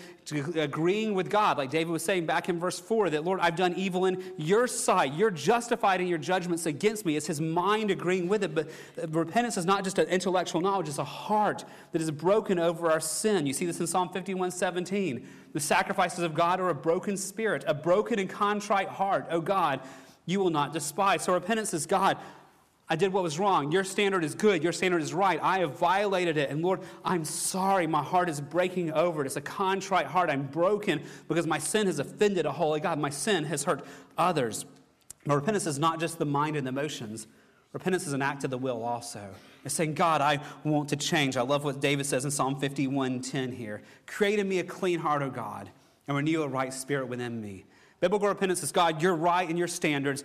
[SPEAKER 2] agreeing with God, like David was saying back in verse 4 that, Lord, I've done evil in your sight. You're justified in your judgments against me. It's his mind agreeing with it. But repentance is not just an intellectual knowledge, it's a heart that is broken over our sin. You see this in Psalm 51 17. The sacrifices of God are a broken spirit, a broken and contrite heart. Oh God, you will not despise. So repentance is God I did what was wrong. Your standard is good. Your standard is right. I have violated it. And Lord, I'm sorry. My heart is breaking over. It. It's a contrite heart. I'm broken because my sin has offended a holy God. My sin has hurt others. But repentance is not just the mind and the emotions. Repentance is an act of the will also. It's saying, God, I want to change. I love what David says in Psalm 51:10 here. Create in me a clean heart, O God, and renew a right spirit within me. Biblical repentance is God, you're right in your standards.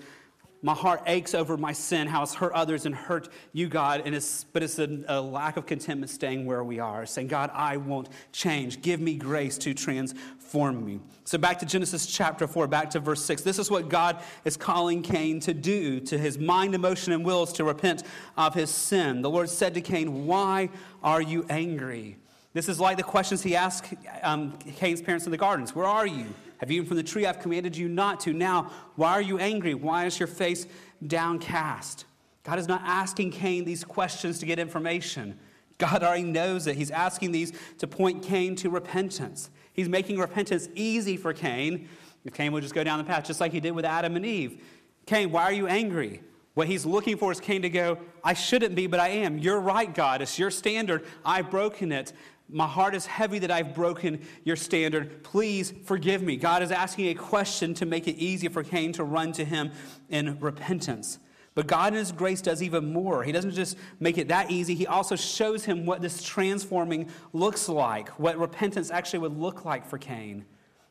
[SPEAKER 2] My heart aches over my sin, how it's hurt others and hurt you, God. And it's, but it's a, a lack of contentment staying where we are, saying, God, I won't change. Give me grace to transform me. So back to Genesis chapter 4, back to verse 6. This is what God is calling Cain to do to his mind, emotion, and wills to repent of his sin. The Lord said to Cain, Why are you angry? This is like the questions he asked um, Cain's parents in the gardens Where are you? Have you eaten from the tree I've commanded you not to? Now, why are you angry? Why is your face downcast? God is not asking Cain these questions to get information. God already knows it. He's asking these to point Cain to repentance. He's making repentance easy for Cain if Cain would just go down the path, just like he did with Adam and Eve. Cain, why are you angry? What he's looking for is Cain to go, I shouldn't be, but I am. You're right, God. It's your standard. I've broken it. My heart is heavy that I've broken your standard. Please forgive me. God is asking a question to make it easy for Cain to run to him in repentance. But God in His grace does even more. He doesn't just make it that easy, He also shows him what this transforming looks like, what repentance actually would look like for Cain.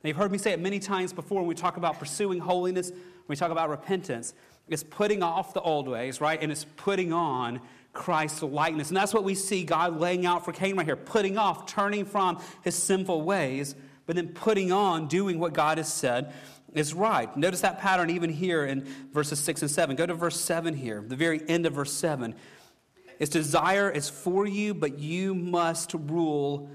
[SPEAKER 2] Now, you've heard me say it many times before when we talk about pursuing holiness, when we talk about repentance. It's putting off the old ways, right? And it's putting on Christ's likeness. And that's what we see God laying out for Cain right here putting off, turning from his sinful ways, but then putting on doing what God has said is right. Notice that pattern even here in verses 6 and 7. Go to verse 7 here, the very end of verse 7. Its desire is for you, but you must rule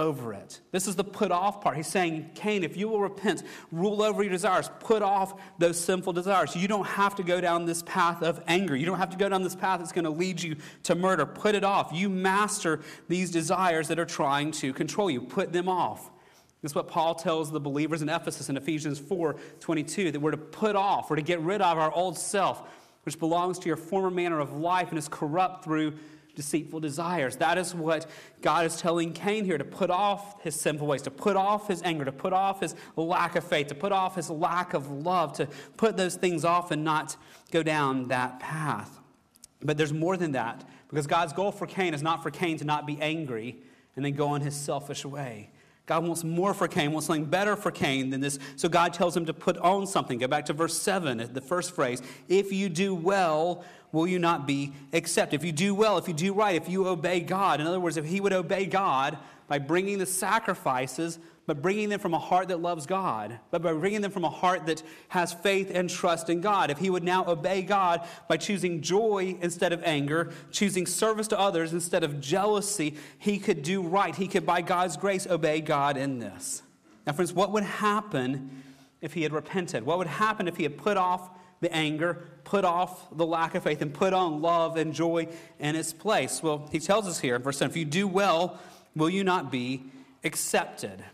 [SPEAKER 2] over it. This is the put off part. He's saying, Cain, if you will repent, rule over your desires, put off those sinful desires. You don't have to go down this path of anger. You don't have to go down this path that's going to lead you to murder. Put it off. You master these desires that are trying to control you. Put them off. This is what Paul tells the believers in Ephesus in Ephesians 4 22, that we're to put off, we're to get rid of our old self, which belongs to your former manner of life and is corrupt through deceitful desires. That is what God is telling Cain here to put off his sinful ways, to put off his anger, to put off his lack of faith, to put off his lack of love, to put those things off and not go down that path. But there's more than that, because God's goal for Cain is not for Cain to not be angry and then go on his selfish way. God wants more for Cain, wants something better for Cain than this. So God tells him to put on something. Go back to verse 7, the first phrase. If you do well, will you not be accepted? If you do well, if you do right, if you obey God, in other words, if he would obey God by bringing the sacrifices, but bringing them from a heart that loves God, but by bringing them from a heart that has faith and trust in God. If he would now obey God by choosing joy instead of anger, choosing service to others instead of jealousy, he could do right. He could, by God's grace, obey God in this. Now, friends, what would happen if he had repented? What would happen if he had put off the anger, put off the lack of faith, and put on love and joy in its place? Well, he tells us here in verse 10 if you do well, will you not be accepted?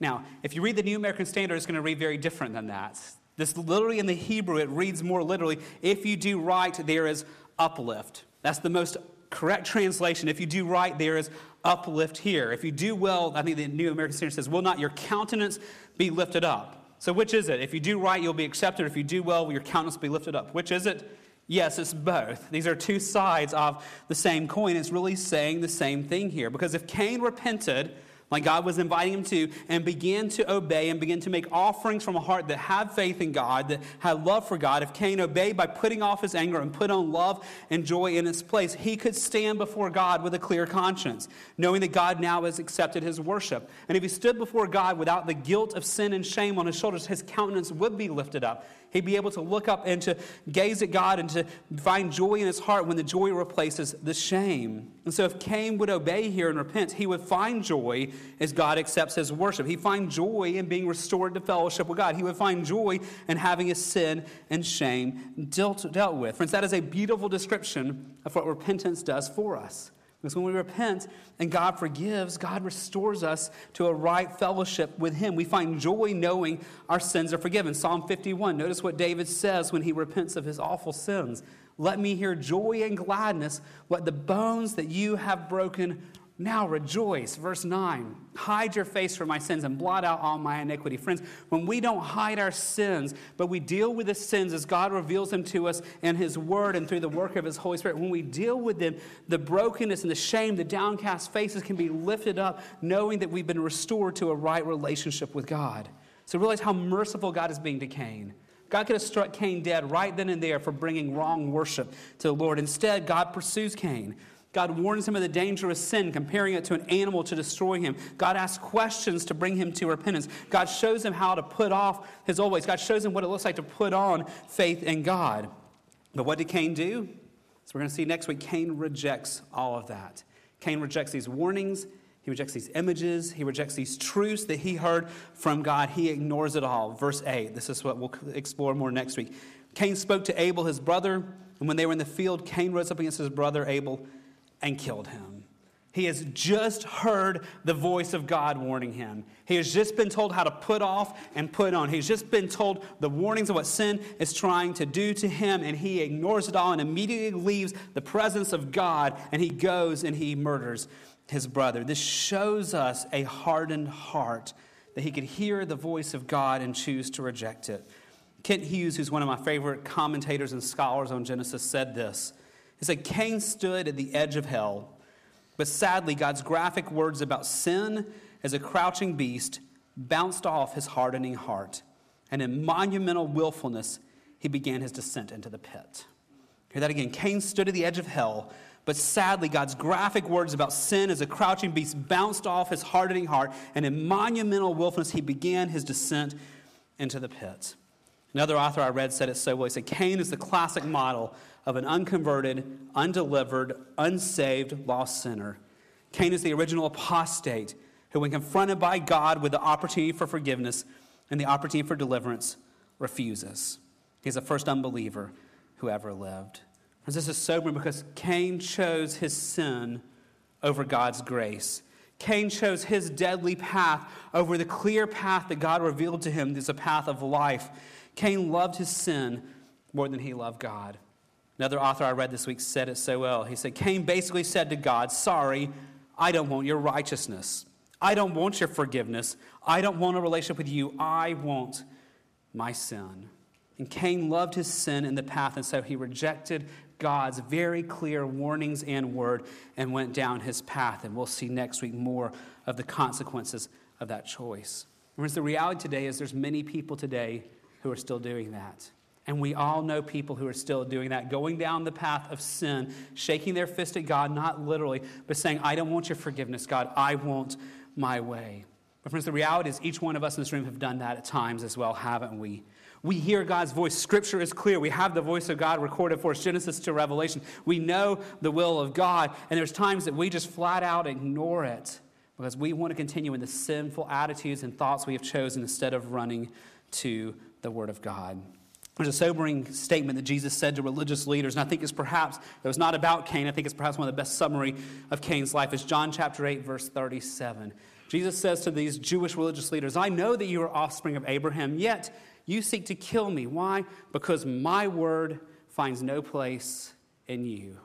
[SPEAKER 2] Now, if you read the New American Standard, it's going to read very different than that. This literally in the Hebrew, it reads more literally if you do right, there is uplift. That's the most correct translation. If you do right, there is uplift here. If you do well, I think the New American Standard says, will not your countenance be lifted up? So, which is it? If you do right, you'll be accepted. If you do well, your countenance will be lifted up? Which is it? Yes, it's both. These are two sides of the same coin. It's really saying the same thing here. Because if Cain repented, like God was inviting him to, and began to obey and begin to make offerings from a heart that had faith in God, that had love for God, if Cain obeyed by putting off his anger and put on love and joy in its place, he could stand before God with a clear conscience, knowing that God now has accepted his worship. And if he stood before God without the guilt of sin and shame on his shoulders, his countenance would be lifted up. He'd be able to look up and to gaze at God and to find joy in his heart when the joy replaces the shame. And so, if Cain would obey here and repent, he would find joy as God accepts his worship. He'd find joy in being restored to fellowship with God. He would find joy in having his sin and shame dealt, dealt with. Friends, that is a beautiful description of what repentance does for us. Because when we repent and God forgives, God restores us to a right fellowship with Him. We find joy knowing our sins are forgiven. Psalm 51, notice what David says when he repents of his awful sins. Let me hear joy and gladness. Let the bones that you have broken now rejoice. Verse 9 Hide your face from my sins and blot out all my iniquity. Friends, when we don't hide our sins, but we deal with the sins as God reveals them to us in His Word and through the work of His Holy Spirit, when we deal with them, the brokenness and the shame, the downcast faces can be lifted up, knowing that we've been restored to a right relationship with God. So realize how merciful God is being to Cain. God could have struck Cain dead right then and there for bringing wrong worship to the Lord. Instead, God pursues Cain. God warns him of the danger of sin, comparing it to an animal to destroy him. God asks questions to bring him to repentance. God shows him how to put off his old ways. God shows him what it looks like to put on faith in God. But what did Cain do? So we're going to see next week, Cain rejects all of that. Cain rejects these warnings. He rejects these images. He rejects these truths that he heard from God. He ignores it all. Verse 8. This is what we'll explore more next week. Cain spoke to Abel, his brother, and when they were in the field, Cain rose up against his brother Abel and killed him. He has just heard the voice of God warning him. He has just been told how to put off and put on. He's just been told the warnings of what sin is trying to do to him, and he ignores it all and immediately leaves the presence of God and he goes and he murders his brother. This shows us a hardened heart that he could hear the voice of God and choose to reject it. Kent Hughes, who's one of my favorite commentators and scholars on Genesis, said this. He said, Cain stood at the edge of hell but sadly, God's graphic words about sin as a crouching beast bounced off his hardening heart. And in monumental willfulness, he began his descent into the pit. Hear that again. Cain stood at the edge of hell, but sadly, God's graphic words about sin as a crouching beast bounced off his hardening heart, and in monumental willfulness, he began his descent into the pit. Another author I read said it so well. He said, Cain is the classic model of an unconverted, undelivered, unsaved, lost sinner. Cain is the original apostate who, when confronted by God with the opportunity for forgiveness and the opportunity for deliverance, refuses. He's the first unbeliever who ever lived. And this is sobering because Cain chose his sin over God's grace. Cain chose his deadly path over the clear path that God revealed to him is a path of life. Cain loved his sin more than he loved God. Another author I read this week said it so well. He said, Cain basically said to God, Sorry, I don't want your righteousness. I don't want your forgiveness. I don't want a relationship with you. I want my sin. And Cain loved his sin in the path, and so he rejected God's very clear warnings and word and went down his path. And we'll see next week more of the consequences of that choice. Whereas the reality today is there's many people today who are still doing that. And we all know people who are still doing that, going down the path of sin, shaking their fist at God, not literally, but saying, I don't want your forgiveness, God. I want my way. But, friends, the reality is each one of us in this room have done that at times as well, haven't we? We hear God's voice. Scripture is clear. We have the voice of God recorded for us, Genesis to Revelation. We know the will of God, and there's times that we just flat out ignore it because we want to continue in the sinful attitudes and thoughts we have chosen instead of running to the Word of God. There's a sobering statement that Jesus said to religious leaders, and I think it's perhaps, it was not about Cain, I think it's perhaps one of the best summary of Cain's life. is John chapter 8, verse 37. Jesus says to these Jewish religious leaders, I know that you are offspring of Abraham, yet you seek to kill me. Why? Because my word finds no place in you.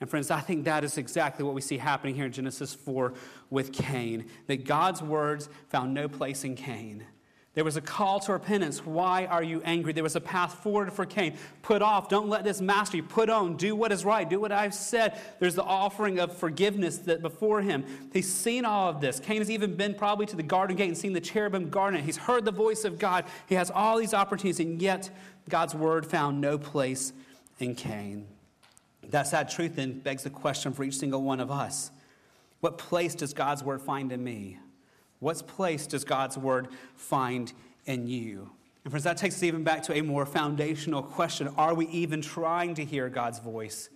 [SPEAKER 2] And friends, I think that is exactly what we see happening here in Genesis 4 with Cain. That God's words found no place in Cain. There was a call to repentance. Why are you angry? There was a path forward for Cain. Put off. Don't let this master you. Put on. Do what is right. Do what I've said. There's the offering of forgiveness that before him. He's seen all of this. Cain has even been probably to the garden gate and seen the cherubim garden. He's heard the voice of God. He has all these opportunities, and yet God's word found no place in Cain. That sad truth then begs the question for each single one of us What place does God's word find in me? What place does God's word find in you? And friends, that takes us even back to a more foundational question. Are we even trying to hear God's voice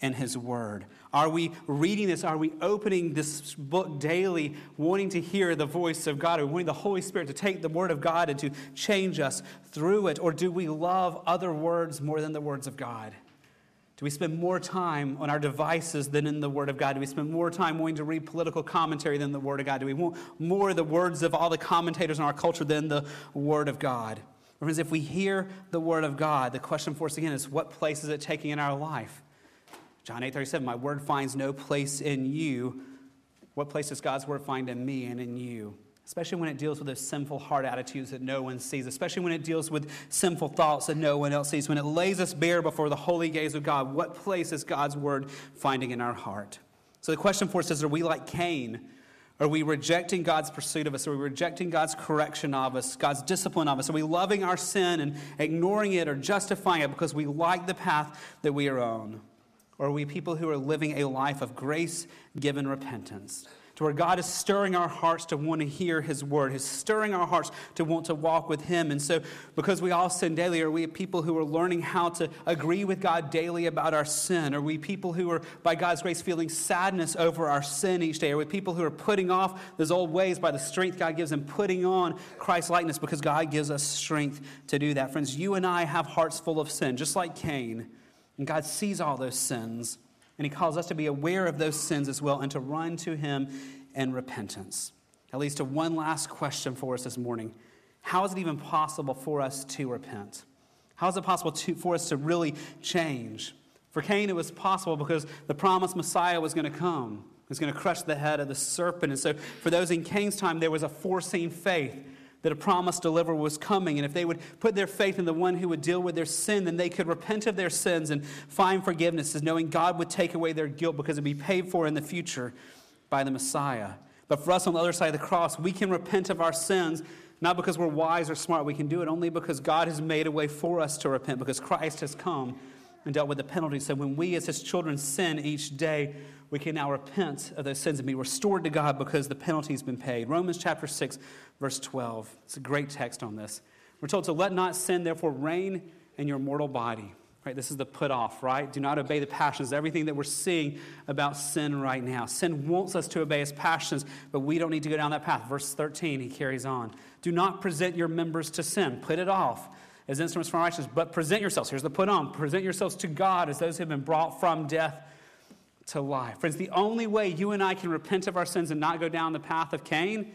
[SPEAKER 2] in his word? Are we reading this? Are we opening this book daily, wanting to hear the voice of God? Are we wanting the Holy Spirit to take the word of God and to change us through it? Or do we love other words more than the words of God? Do we spend more time on our devices than in the Word of God? Do we spend more time wanting to read political commentary than the Word of God? Do we want more of the words of all the commentators in our culture than the Word of God? Friends, if we hear the Word of God, the question for us again is what place is it taking in our life? John 8 37, my word finds no place in you. What place does God's word find in me and in you? Especially when it deals with those sinful heart attitudes that no one sees, especially when it deals with sinful thoughts that no one else sees, when it lays us bare before the holy gaze of God, what place is God's word finding in our heart? So the question for us is are we like Cain? Are we rejecting God's pursuit of us? Are we rejecting God's correction of us, God's discipline of us? Are we loving our sin and ignoring it or justifying it because we like the path that we are on? Or are we people who are living a life of grace given repentance? To where God is stirring our hearts to want to hear His word, He's stirring our hearts to want to walk with Him. And so, because we all sin daily, are we people who are learning how to agree with God daily about our sin? Are we people who are, by God's grace, feeling sadness over our sin each day? Are we people who are putting off those old ways by the strength God gives and putting on Christ likeness because God gives us strength to do that? Friends, you and I have hearts full of sin, just like Cain. And God sees all those sins, and He calls us to be aware of those sins as well and to run to Him in repentance. That leads to one last question for us this morning How is it even possible for us to repent? How is it possible to, for us to really change? For Cain, it was possible because the promised Messiah was going to come. He was going to crush the head of the serpent. And so, for those in Cain's time, there was a foreseen faith that a promised deliverer was coming. And if they would put their faith in the one who would deal with their sin, then they could repent of their sins and find forgiveness, as knowing God would take away their guilt because it would be paid for in the future by the Messiah. But for us on the other side of the cross, we can repent of our sins. Not because we're wise or smart, we can do it only because God has made a way for us to repent, because Christ has come and dealt with the penalty. So when we as his children sin each day, we can now repent of those sins and be restored to God because the penalty has been paid. Romans chapter 6, verse 12. It's a great text on this. We're told to let not sin, therefore, reign in your mortal body. Right? This is the put off, right? Do not obey the passions. Everything that we're seeing about sin right now. Sin wants us to obey his passions, but we don't need to go down that path. Verse 13, he carries on. Do not present your members to sin. Put it off as instruments for righteousness, but present yourselves. Here's the put on. Present yourselves to God as those who have been brought from death to life. Friends, the only way you and I can repent of our sins and not go down the path of Cain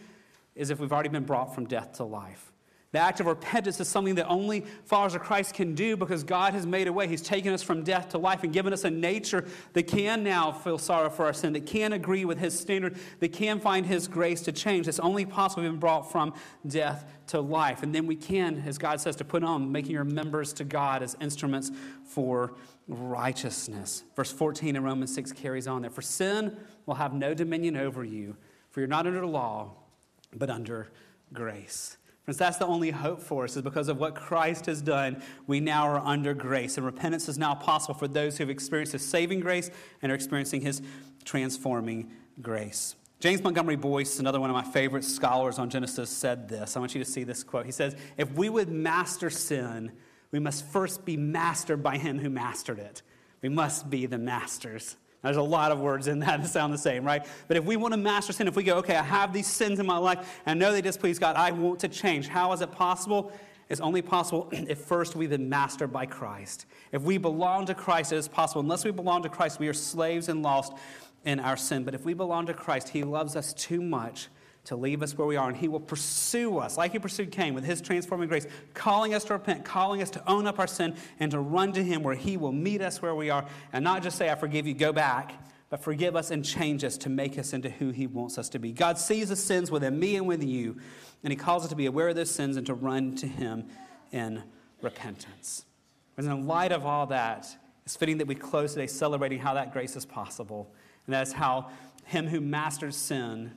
[SPEAKER 2] is if we've already been brought from death to life. The act of repentance is something that only followers of Christ can do because God has made a way. He's taken us from death to life and given us a nature that can now feel sorrow for our sin, that can agree with His standard, that can find His grace to change. It's only possible we've brought from death to life. And then we can, as God says, to put on, making your members to God as instruments for righteousness. Verse 14 in Romans 6 carries on there. for sin will have no dominion over you, for you're not under law, but under grace. Friends, that's the only hope for us, is because of what Christ has done, we now are under grace. And repentance is now possible for those who have experienced his saving grace and are experiencing his transforming grace. James Montgomery Boice, another one of my favorite scholars on Genesis, said this. I want you to see this quote. He says, If we would master sin, we must first be mastered by him who mastered it. We must be the masters. There's a lot of words in that that sound the same, right? But if we want to master sin, if we go, okay, I have these sins in my life, and I know they displease God, I want to change. How is it possible? It's only possible if first we've been mastered by Christ. If we belong to Christ, it is possible. Unless we belong to Christ, we are slaves and lost in our sin. But if we belong to Christ, He loves us too much to leave us where we are, and He will pursue us like He pursued Cain with His transforming grace, calling us to repent, calling us to own up our sin, and to run to Him where He will meet us where we are, and not just say, I forgive you, go back, but forgive us and change us to make us into who He wants us to be. God sees the sins within me and with you, and He calls us to be aware of those sins and to run to Him in repentance. And in light of all that, it's fitting that we close today celebrating how that grace is possible. And that's how Him who masters sin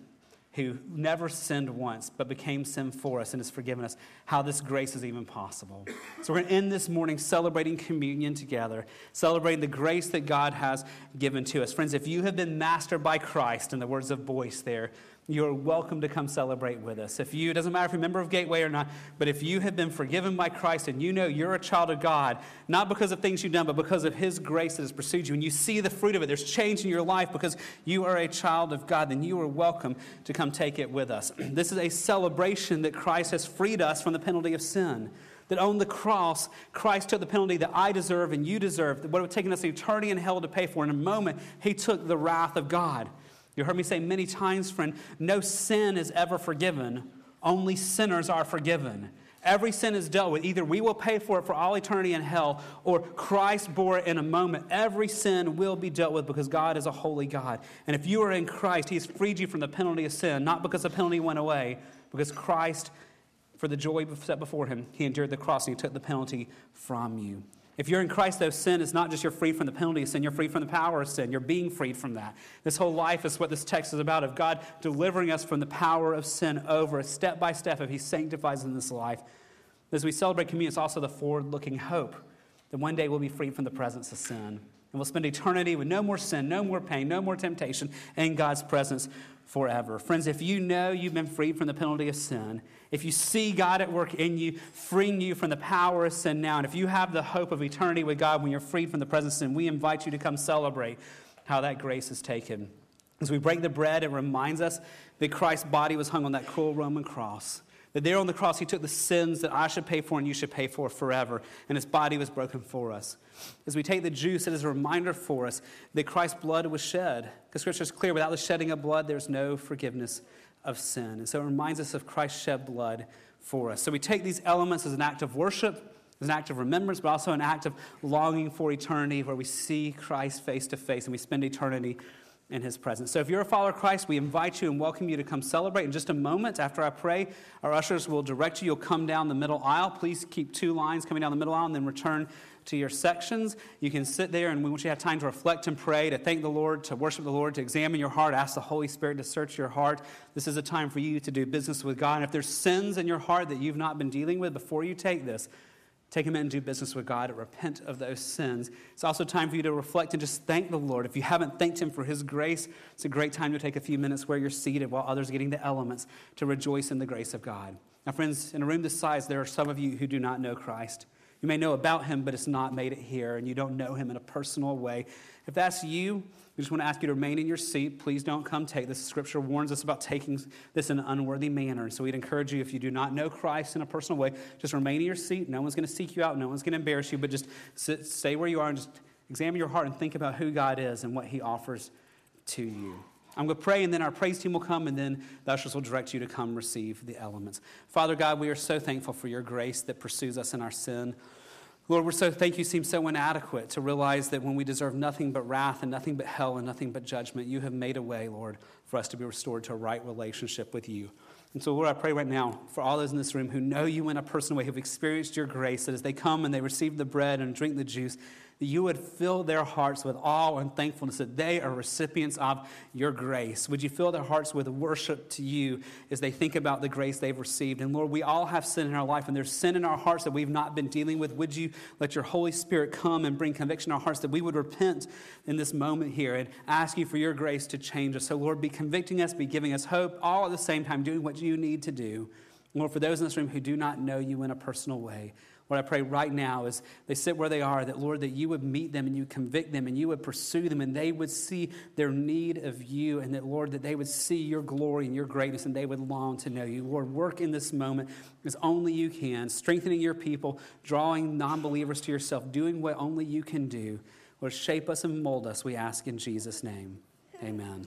[SPEAKER 2] who never sinned once but became sin for us and has forgiven us, how this grace is even possible. So, we're going to end this morning celebrating communion together, celebrating the grace that God has given to us. Friends, if you have been mastered by Christ, in the words of Boice there, you're welcome to come celebrate with us. If you, it doesn't matter if you're a member of Gateway or not, but if you have been forgiven by Christ and you know you're a child of God, not because of things you've done, but because of His grace that has pursued you, and you see the fruit of it, there's change in your life because you are a child of God, then you are welcome to come take it with us. This is a celebration that Christ has freed us from the penalty of sin. That on the cross, Christ took the penalty that I deserve and you deserve, that what would have taken us eternity in hell to pay for. In a moment, He took the wrath of God. You heard me say many times, friend, no sin is ever forgiven, only sinners are forgiven. Every sin is dealt with. Either we will pay for it for all eternity in hell, or Christ bore it in a moment. Every sin will be dealt with because God is a holy God. And if you are in Christ, He has freed you from the penalty of sin, not because the penalty went away, because Christ, for the joy set before Him, He endured the cross and He took the penalty from you. If you're in Christ, though, sin is not just you're free from the penalty of sin, you're free from the power of sin. You're being freed from that. This whole life is what this text is about of God delivering us from the power of sin over step by step if He sanctifies in this life. As we celebrate communion, it's also the forward looking hope that one day we'll be freed from the presence of sin. And we'll spend eternity with no more sin, no more pain, no more temptation in God's presence forever. Friends, if you know you've been freed from the penalty of sin, if you see God at work in you, freeing you from the power of sin now, and if you have the hope of eternity with God when you're freed from the presence of sin, we invite you to come celebrate how that grace is taken. As we break the bread, it reminds us that Christ's body was hung on that cruel Roman cross. That there on the cross, he took the sins that I should pay for and you should pay for forever, and his body was broken for us. As we take the juice, it is a reminder for us that Christ's blood was shed. Because scripture is clear without the shedding of blood, there's no forgiveness of sin. And so it reminds us of Christ's shed blood for us. So we take these elements as an act of worship, as an act of remembrance, but also an act of longing for eternity where we see Christ face to face and we spend eternity in his presence. So if you're a follower of Christ, we invite you and welcome you to come celebrate. In just a moment, after I pray, our ushers will direct you. You'll come down the middle aisle. Please keep two lines coming down the middle aisle and then return to your sections. You can sit there and we want you to have time to reflect and pray, to thank the Lord, to worship the Lord, to examine your heart, ask the Holy Spirit to search your heart. This is a time for you to do business with God. And if there's sins in your heart that you've not been dealing with before you take this, Take a minute and do business with God, repent of those sins. It's also time for you to reflect and just thank the Lord. If you haven't thanked Him for His grace, it's a great time to take a few minutes where you're seated while others are getting the elements to rejoice in the grace of God. Now, friends, in a room this size, there are some of you who do not know Christ. You may know about Him, but it's not made it here, and you don't know Him in a personal way. If that's you, we just want to ask you to remain in your seat. Please don't come take this. Scripture warns us about taking this in an unworthy manner. So we'd encourage you, if you do not know Christ in a personal way, just remain in your seat. No one's going to seek you out, no one's going to embarrass you, but just sit, stay where you are and just examine your heart and think about who God is and what He offers to you. I'm going to pray, and then our praise team will come, and then the ushers will direct you to come receive the elements. Father God, we are so thankful for your grace that pursues us in our sin. Lord, we're so thank you seem so inadequate to realize that when we deserve nothing but wrath and nothing but hell and nothing but judgment, you have made a way, Lord, for us to be restored to a right relationship with you. And so, Lord, I pray right now for all those in this room who know you in a personal way, who've experienced your grace, that as they come and they receive the bread and drink the juice, that you would fill their hearts with awe and thankfulness that they are recipients of your grace. Would you fill their hearts with worship to you as they think about the grace they've received? And Lord, we all have sin in our life, and there's sin in our hearts that we've not been dealing with. Would you let your Holy Spirit come and bring conviction in our hearts that we would repent in this moment here and ask you for your grace to change us? So, Lord, be convicting us, be giving us hope, all at the same time doing what you need to do. Lord, for those in this room who do not know you in a personal way, what I pray right now is they sit where they are, that Lord, that you would meet them and you convict them and you would pursue them and they would see their need of you and that, Lord, that they would see your glory and your greatness and they would long to know you. Lord, work in this moment as only you can, strengthening your people, drawing non believers to yourself, doing what only you can do. Lord, shape us and mold us, we ask in Jesus' name. Amen.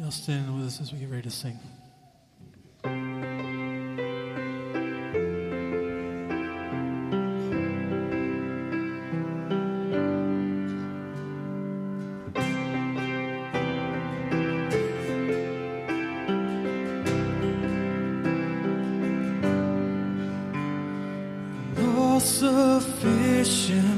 [SPEAKER 3] Y'all stand with us as we get ready to sing. sufficient.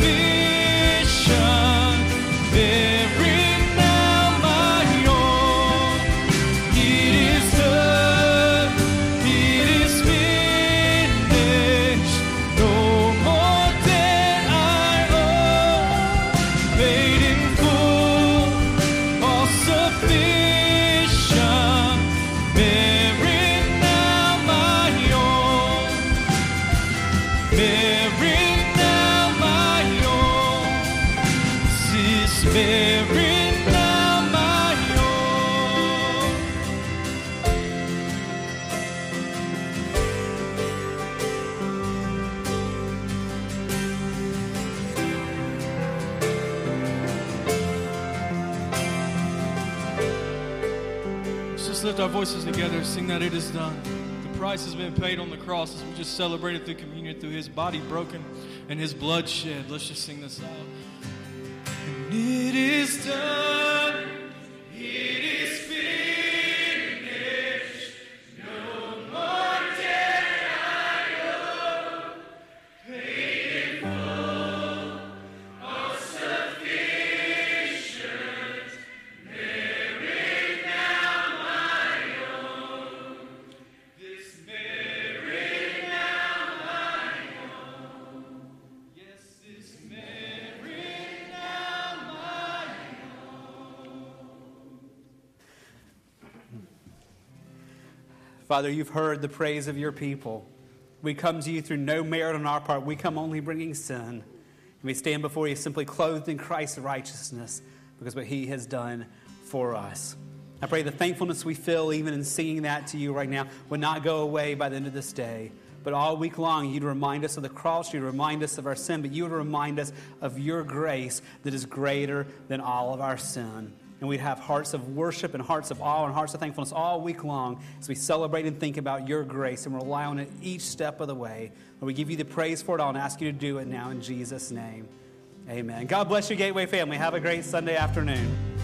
[SPEAKER 3] me. Voices together sing that it is done. The price has been paid on the cross as we just celebrated through communion, through his body broken and his blood shed. Let's just sing this out. And it is done.
[SPEAKER 2] Father, you've heard the praise of your people. We come to you through no merit on our part. We come only bringing sin. And we stand before you simply clothed in Christ's righteousness because what he has done for us. I pray the thankfulness we feel even in singing that to you right now would not go away by the end of this day. But all week long, you'd remind us of the cross, you'd remind us of our sin, but you would remind us of your grace that is greater than all of our sin. And we'd have hearts of worship and hearts of awe and hearts of thankfulness all week long as we celebrate and think about your grace and rely on it each step of the way. And we give you the praise for it all and ask you to do it now in Jesus' name. Amen. God bless you, Gateway family. Have a great Sunday afternoon.